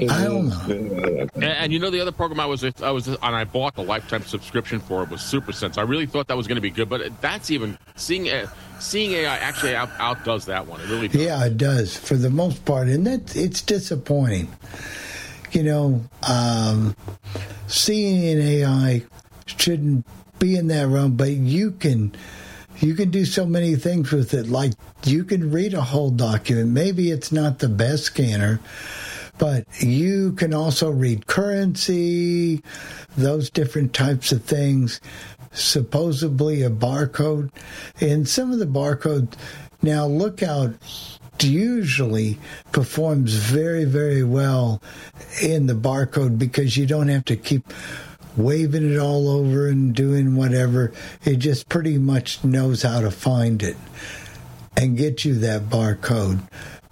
I don't know. And, and you know the other program I was I was and I bought the lifetime subscription for it was SuperSense. I really thought that was going to be good, but that's even seeing uh, seeing AI actually out, outdoes that one. It really does. Yeah, it does for the most part, and that it's disappointing. You know, um, seeing AI shouldn't be in that realm, but you can you can do so many things with it. Like you can read a whole document. Maybe it's not the best scanner, but you can also read currency, those different types of things. Supposedly a barcode, and some of the barcodes Now, Lookout usually performs very, very well in the barcode because you don't have to keep waving it all over and doing whatever. It just pretty much knows how to find it and get you that barcode.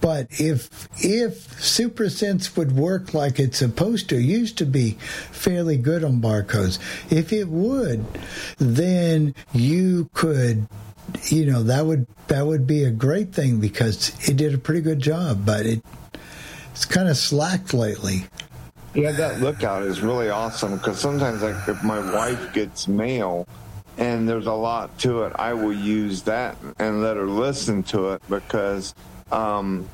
But if if SuperSense would work like it's supposed to, used to be fairly good on barcodes. If it would, then you could you know that would that would be a great thing because it did a pretty good job, but it it's kind of slacked lately. Yeah, that lookout is really awesome because sometimes, like, if my wife gets mail and there's a lot to it, I will use that and let her listen to it because, um,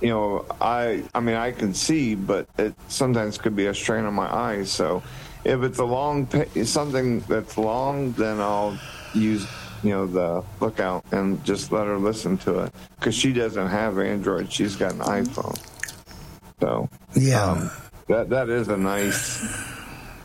you know, I I mean I can see, but it sometimes could be a strain on my eyes. So, if it's a long something that's long, then I'll use you know the lookout and just let her listen to it because she doesn't have Android; she's got an iPhone. So yeah, um, that that is a nice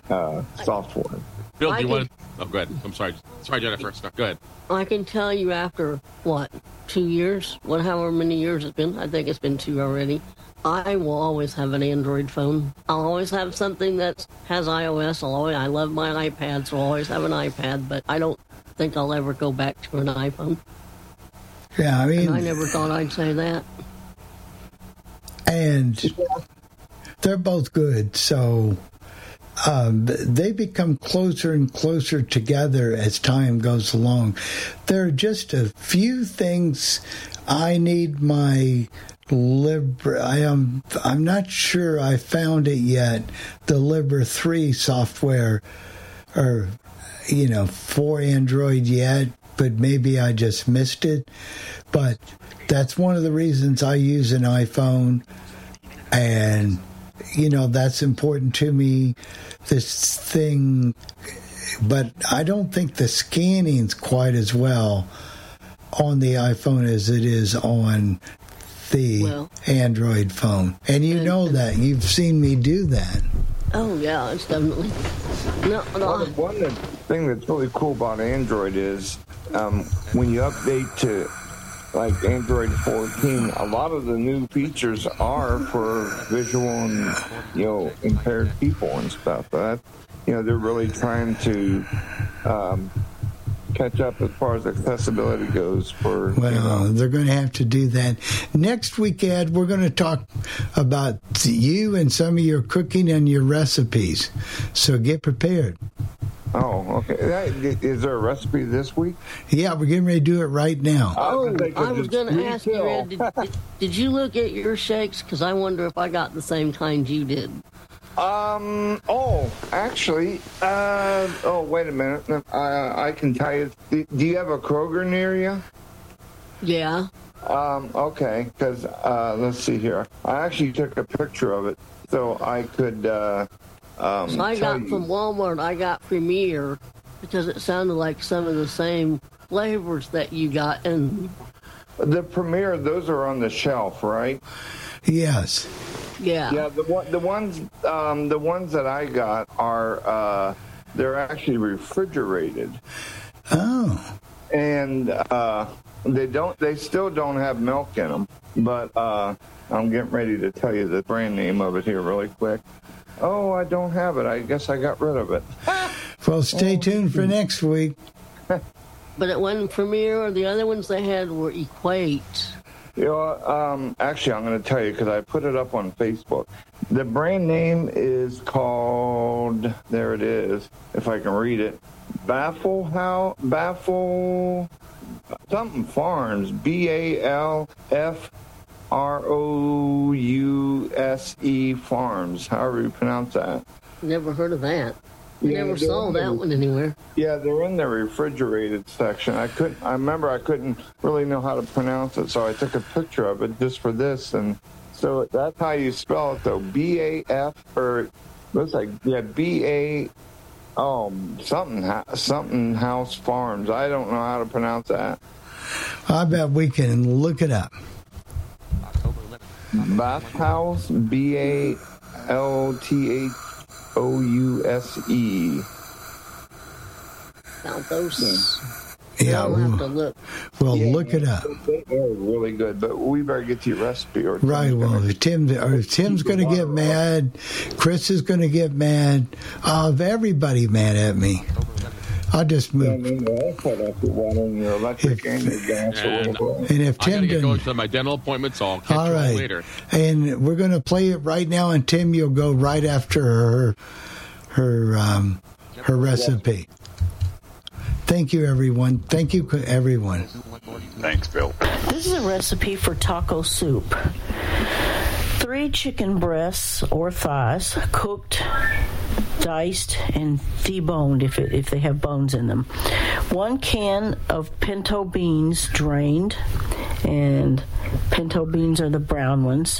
uh, software. Bill, do I you can- want? to... Oh, go ahead. I'm sorry. Sorry, Jennifer. Go ahead. I can tell you after what two years, what however many years it's been. I think it's been two already. I will always have an Android phone. I'll always have something that has iOS. I'll always, I love my iPad, so I'll always have an iPad. But I don't think I'll ever go back to an iPhone. Yeah, I mean, And I never thought I'd say that. and they're both good. So um, they become closer and closer together as time goes along. There are just a few things I need my Libre. I am. I'm not sure I found it yet. The Libre three software, or you know, for Android yet. But maybe I just missed it. But that's one of the reasons I use an iPhone and you know that's important to me this thing but i don't think the scanning's quite as well on the iphone as it is on the Well- android phone and you know that you've seen me do that Oh yeah, it's definitely no. no One, one thing that's really cool about Android is um, when you update to like Android 14, a lot of the new features are for visual and you know impaired people and stuff. That you know they're really trying to um, catch up as far as accessibility goes for you well they're going to have to do that next week ed we're going to talk about you and some of your cooking and your recipes so get prepared Oh, okay. That- Is there a recipe this week? yeah we're getting ready to do it right now Oh, I was going to ask you, Ed, did, did, did you look at your shakes? Because I wonder if I got the same kind you did. Um. Oh, actually. Uh. Oh, wait a minute. I I can tell you. Do do you have a Kroger near you? Yeah. Um. Okay. Because uh, let's see here. I actually took a picture of it so I could. Uh, um. So I got you. from Walmart, I got Premier because it sounded like some of the same flavors that you got. And the Premier. Those are on the shelf, right? Yes. Yeah. Yeah, the one, the ones, um, the ones that I got are uh, they're actually refrigerated. Oh. And uh, they don't, they still don't have milk in them. But uh, I'm getting ready to tell you the brand name of it here really quick. Oh, I don't have it. I guess I got rid of it. Well, stay tuned for next week. But it wasn't Premier, or the other ones they had were Equate. You know, um, actually, I'm going to tell you because I put it up on Facebook. The brand name is called. There it is. If I can read it, Baffle How Baffle something Farms. B A L F R O U S E Farms. However you pronounce that. Never heard of that. Yeah, never saw that the- one anywhere. Yeah, they're in the refrigerated section. I couldn't. I remember I couldn't really know how to pronounce it, so I took a picture of it just for this, and so that's how you spell it, though. B A F or looks like yeah B A oh something something House Farms. I don't know how to pronounce that. I bet we can look it up. Bath House B A L T H O U S E. Now those. Yeah, I'll have to look. we'll look it up. They are really good, but we better get to your recipe. Or Right. Well, Tim, or Tim's going to get mad. Chris is going to get mad. Uh, everybody mad at me. I'll just move. your electric and your gas or And, whatever. And if I Tim gotta get didn't- going to my dental appointment, so I'll catch All you all right. later. And we're going to play it right now, and Tim, you'll go right after her, her, um, her recipe. Thank you, everyone. Thank you, everyone. Thanks, Bill. This is a recipe for taco soup. Three chicken breasts or thighs, cooked, diced, and deboned if, it, if they have bones in them. One can of pinto beans drained, and pinto beans are the brown ones.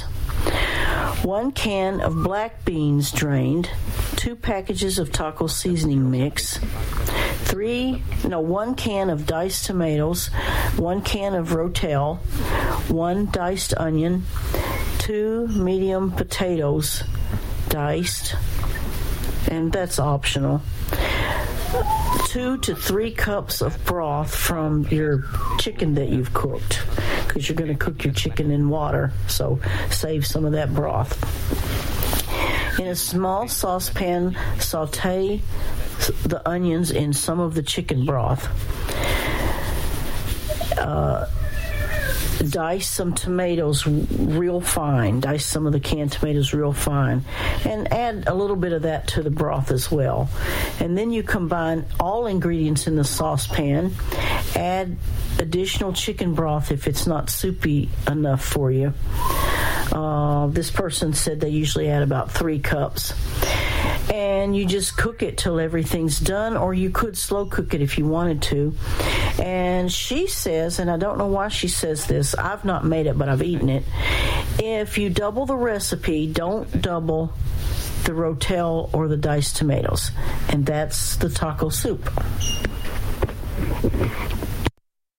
One can of black beans drained. Two packages of taco seasoning mix three no one can of diced tomatoes one can of rotel one diced onion two medium potatoes diced and that's optional two to three cups of broth from your chicken that you've cooked because you're going to cook your chicken in water so save some of that broth in a small saucepan, saute the onions in some of the chicken broth. Uh, dice some tomatoes real fine. Dice some of the canned tomatoes real fine. And add a little bit of that to the broth as well. And then you combine all ingredients in the saucepan. Add additional chicken broth if it's not soupy enough for you. Uh, this person said they usually add about three cups. And you just cook it till everything's done, or you could slow cook it if you wanted to. And she says, and I don't know why she says this, I've not made it, but I've eaten it. If you double the recipe, don't double the rotel or the diced tomatoes. And that's the taco soup.